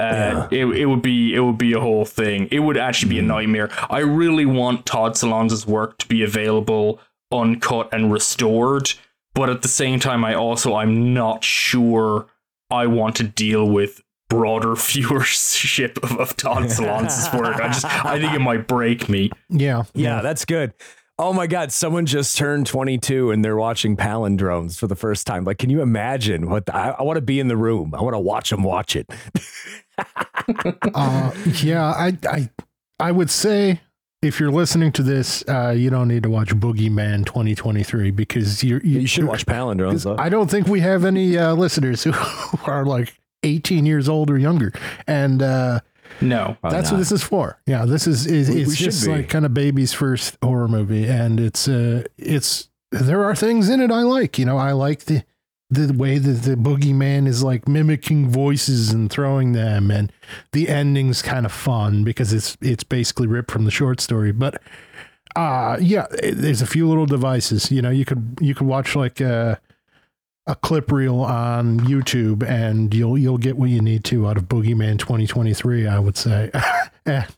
Uh, it, it would be it would be a whole thing. It would actually be a nightmare. I really want Todd Solondz' work to be available uncut and restored, but at the same time, I also I'm not sure I want to deal with broader viewership of, of Todd Solondz' work. I just I think it might break me.
yeah,
yeah, that's good. Oh my God, someone just turned 22 and they're watching palindromes for the first time. Like, can you imagine what the, I, I want to be in the room? I want to watch them watch it.
uh, yeah. I, I, I would say if you're listening to this, uh, you don't need to watch Boogeyman 2023 because you're, you,
You should watch palindromes. Though.
I don't think we have any uh, listeners who are like 18 years old or younger, and uh,
No.
Probably
that's
not.
what this is for. Yeah, this is, is
We- we
it's
should
just like kind of baby's first horror movie, and it's uh, it's there are things in it I like. You know, I like the the way that the boogeyman is like mimicking voices and throwing them, and the ending's kind of fun because it's it's basically ripped from the short story. But uh yeah, it- there's a few little devices. You know, you could you could watch like uh a clip reel on YouTube and you'll you'll get what you need to out of Boogeyman 2023, I would say.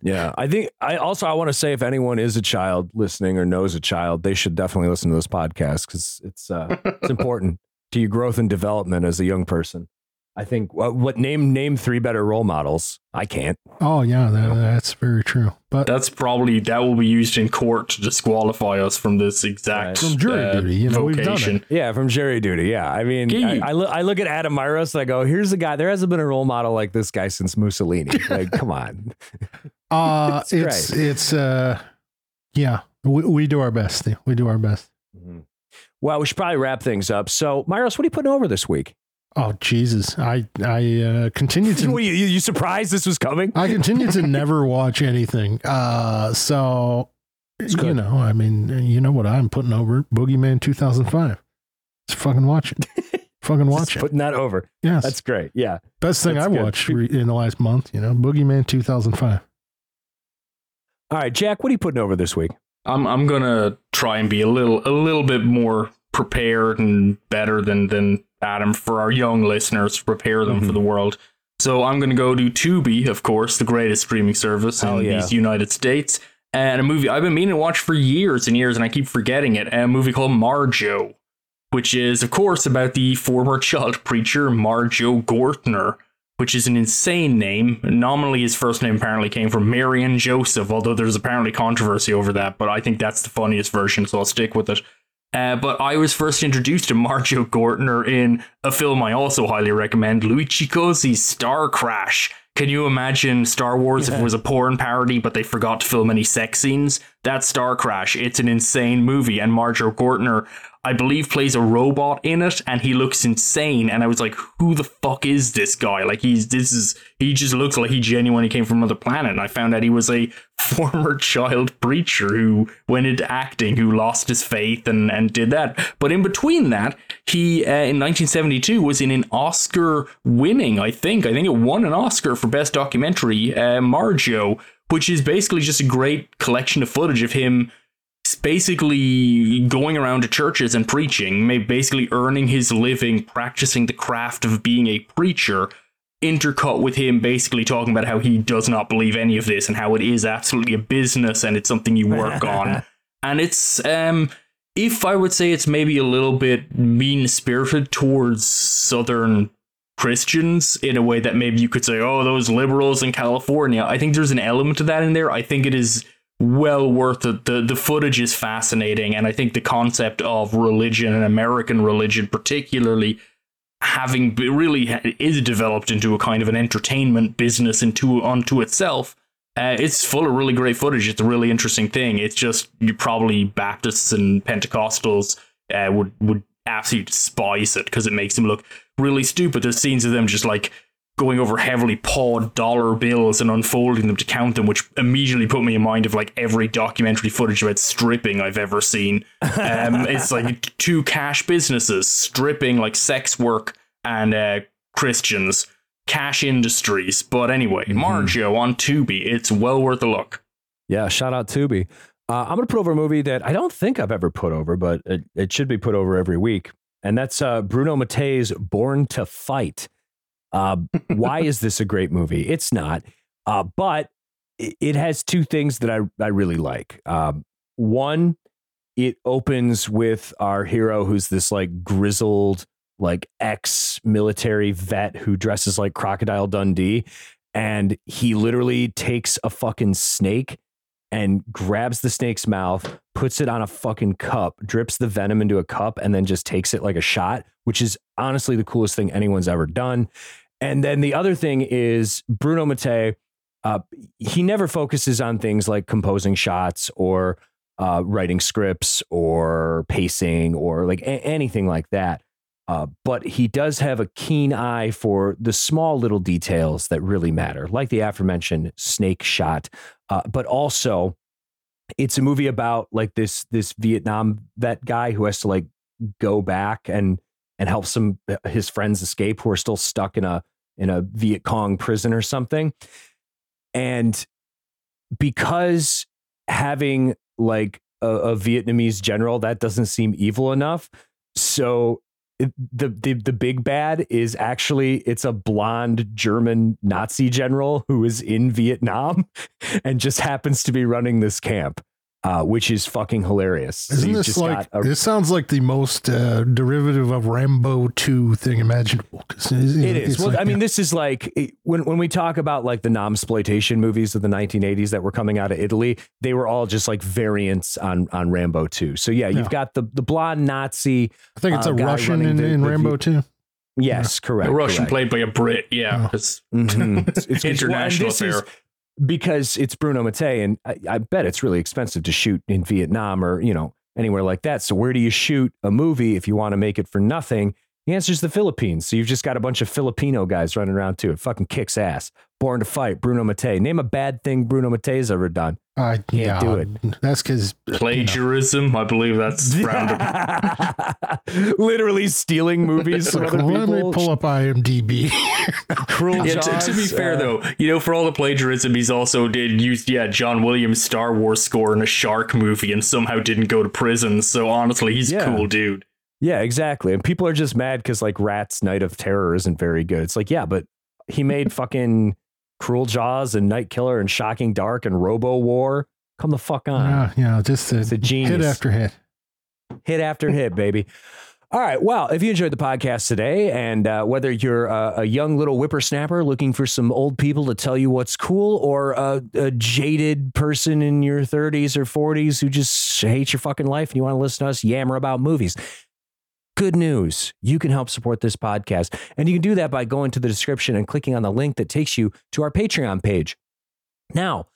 Yeah, I think I also I want to say if anyone is a child listening or knows a child, they should definitely listen to this podcast because it's uh, it's important to your growth and development as a young person. I think what, what name name three better role models? I can't.
oh yeah, that, that's very true. But
That's probably that will be used in court to disqualify us from this exact
Right.
From jury
uh,
duty, you know, we've done
vocation.
Yeah, from jury duty. Yeah, I mean, I, I, look, I look at Adam Myros and I go, "Here's a guy. There hasn't been a role model like this guy since Mussolini. Like, come on."
uh
It's
it's it's uh yeah, we, we do our best. We do our best.
Well, we should probably wrap things up. So, Myros, what are you putting over this week?
Oh Jesus. I I uh continue to
What, you, you you surprised this was coming?
I continue to never watch anything. Uh, so you
good.
know, I mean, you know what I'm putting over Boogeyman 2005. Just fucking watch it. fucking watch
Just
it.
putting that over.
Yes,
That's great. Yeah.
best thing
that's
I
good.
watched re- in the last month. You know, Boogeyman 2005.
All right, Jack, what are you putting over this week?
I'm I'm gonna try and be a little a little bit more prepared and better than than Adam for our young listeners, prepare them
Mm-hmm.
for the world. So I'm gonna go to Tubi, of course, the greatest streaming service in
yeah.
these United States, and a movie I've been meaning to watch for years and years, and I keep forgetting it. A movie called Marjoe, which is of course about the former child preacher Marjoe Gortner. Which is an insane name. Nominally, his first name apparently came from Marion Joseph, although there's apparently controversy over that. But I think that's the funniest version, so I'll stick with it. Uh, but I was first introduced to Marjoe Gortner in a film I also highly recommend, Luigi Cozzi's Star Crash. Can you imagine Star Wars if it was a porn parody, but they forgot to film any sex scenes? That's Star Crash. It's an insane movie, and Marjoe Gortner, I believe, plays a robot in it, and he looks insane. And I was like, who the fuck is this guy? Like, he's this is he just looks like he genuinely came from another planet. And I found out he was a former child preacher who went into acting, who lost his faith and and did that. But in between that, he uh, in 1972 was in an Oscar winning, I think, I think it won an Oscar for best documentary, uh, Marjoe, which is basically just a great collection of footage of him basically going around to churches and preaching, basically earning his living practicing the craft of being a preacher intercut with him basically talking about how he does not believe any of this and how it is absolutely a business and it's something you work on. And it's um if I would say it's maybe a little bit mean spirited towards southern Christians in a way that maybe you could say, oh, those liberals in California. I think there's an element of that in there. I think it is well worth it. The the footage is fascinating, and I think the concept of religion and American religion, particularly, having really is developed into a kind of an entertainment business into onto itself. Uh, it's full of really great footage. It's a really interesting thing. It's just you probably Baptists and Pentecostals uh, would would absolutely despise it because it makes them look really stupid. There's scenes of them just like going over heavily pawed dollar bills and unfolding them to count them, which immediately put me in mind of like every documentary footage about stripping I've ever seen. Um, it's like two cash businesses stripping like sex work and uh, Christians, cash industries. But anyway,
Mhm.
Marjoe on Tubi, it's well worth a look.
Yeah, shout out Tubi. Uh, I'm going to put over a movie that I don't think I've ever put over, but it, it should be put over every week. And that's uh, Bruno Mattei's Born to Fight. Uh, why is this a great movie? It's not. Uh, but it, has two things that I, I really like. Um, one, it opens with our hero who's this like grizzled, like ex military vet who dresses like Crocodile Dundee. And he literally takes a fucking snake and grabs the snake's mouth, puts it on a fucking cup, drips the venom into a cup, and then just takes it like a shot, which is honestly the coolest thing anyone's ever done. And then the other thing is Bruno Mattei, uh, he never focuses on things like composing shots or uh, writing scripts or pacing or like a- anything like that. Uh, but he does have a keen eye for the small little details that really matter, like the aforementioned snake shot. Uh, but also, it's a movie about like this this Vietnam vet guy who has to like go back and and help some his friends escape who are still stuck in a in a Viet Cong prison or something. And because having like a, a Vietnamese general that doesn't seem evil enough, so the the the big bad is actually it's a blonde German Nazi general who is in Vietnam and just happens to be running this camp, uh, which is fucking hilarious.
Isn't
you've
this
just
like
a-
this sounds like the most uh, derivative of Rambo two thing imaginable? it's-
It is.
it's
Well,
like-
I mean, this is like when when we talk about like the non-exploitation movies of the 1980s that were coming out of Italy, they were all just like variants on on Rambo 2. So yeah, you've
Yeah.
got the the blonde Nazi.
I think it's
uh,
a Russian in,
the-
in
the
Rambo
two.
too.
Yes, correct.
A Russian
correct.
played by a Brit, yeah.
Oh.
It's,
Mhm. It's- it's-
international
well, and this is-
affair.
Because it's Bruno Mattei, and I, I bet it's really expensive to shoot in Vietnam or you know anywhere like that. So where do you shoot a movie if you want to make it for nothing? The answer is the Philippines. So you've just got a bunch of Filipino guys running around too. It fucking kicks ass. Born to fight, Bruno Mattei. Name a bad thing Bruno Mattei's ever done.
I
Can't
yeah,
do it.
That's because
Plagiarism, I believe that's frowned.
Literally stealing movies from other
let me pull up IMDb.
Cruel
Yeah, to, to be fair
uh,
though, you know, for all the plagiarism, he's also did use yeah John Williams' Star Wars score in a shark movie and somehow didn't go to prison. So honestly, he's
Yeah.
a cool dude.
Yeah, exactly. And people are just mad because like Rat's Night of Terror isn't very good. It's like, yeah, but he made fucking Cruel Jaws and Night Killer and Shocking Dark and Robo War. Come the fuck on.
yeah, yeah, just a,
It's a genius.
hit after hit.
Hit after hit, baby. All right. Well, if you enjoyed the podcast today, and uh, whether you're a, a young little whippersnapper looking for some old people to tell you what's cool, or a, a jaded person in your 30s or 40s who just hates your fucking life and you want to listen to us yammer about movies, good news. You can help support this podcast. And you can do that by going to the description and clicking on the link that takes you to our Patreon page. Now,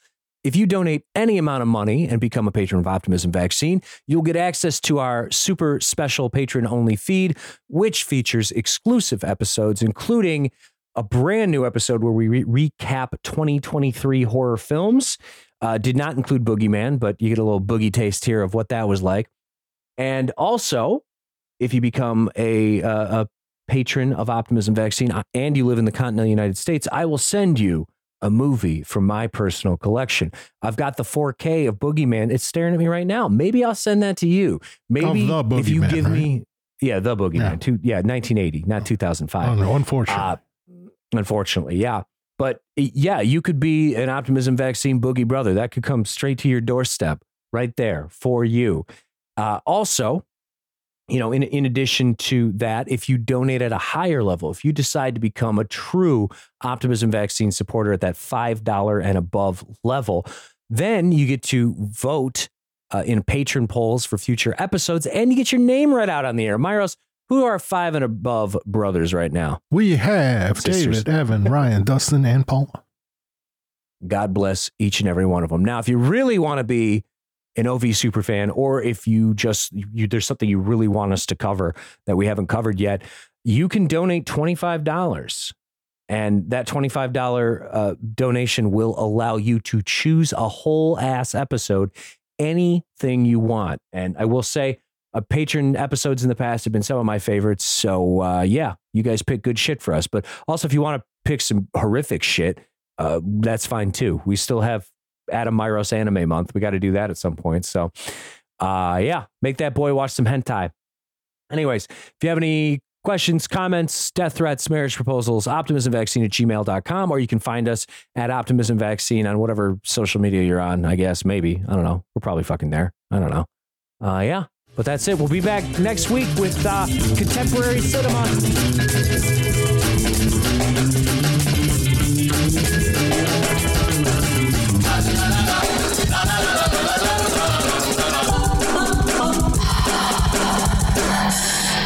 if you donate any amount of money and become a patron of Optimism Vaccine, you'll get access to our super special patron only feed, which features exclusive episodes, including a brand new episode where we re- recap 2023 horror films. Uh, did not include Boogeyman, but you get a little boogie taste here of what that was like. And also, if you become a, uh, a patron of Optimism Vaccine uh, and you live in the continental United States, I will send you a movie from my personal collection. I've got the 4K of Boogeyman. It's staring at me right now. Maybe I'll send that to you. Maybe
the
if you give
right?
me, yeah, the Boogeyman.
Yeah.
Two, yeah, 1980, not 2005.
Oh no, unfortunately.
Uh, Unfortunately, yeah. But yeah, you could be an optimism vaccine boogie brother. That could come straight to your doorstep right there for you. Uh, also, you know, in, in addition to that, if you donate at a higher level, if you decide to become a true optimism vaccine supporter at that $5 and above level, then you get to vote uh, in patron polls for future episodes and you get your name read out on the air. Myros, who are five and above brothers right now?
We have
Sisters.
David, Evan, Ryan, Dustin, and Paula.
God bless each and every one of them. Now, if you really want to be an OV superfan, or if you just you, there's something you really want us to cover that we haven't covered yet, you can donate twenty five dollars, and that twenty five dollar uh, donation will allow you to choose a whole ass episode, anything you want. And I will say, uh, patron episodes in the past have been some of my favorites. So uh, yeah, you guys pick good shit for us. But also, if you want to pick some horrific shit, uh, that's fine too. We still have Adam Myros Anime Month. We got to do that at some point. So, uh, yeah, make that boy watch some hentai. Anyways, if you have any questions, comments, death threats, marriage proposals, optimismvaccine at gmail.com, or you can find us at Optimism Vaccine on whatever social media you're on, I guess. Maybe. I don't know. We're probably fucking there. I don't know. Uh, yeah. But that's it. We'll be back next week with uh, contemporary cinema.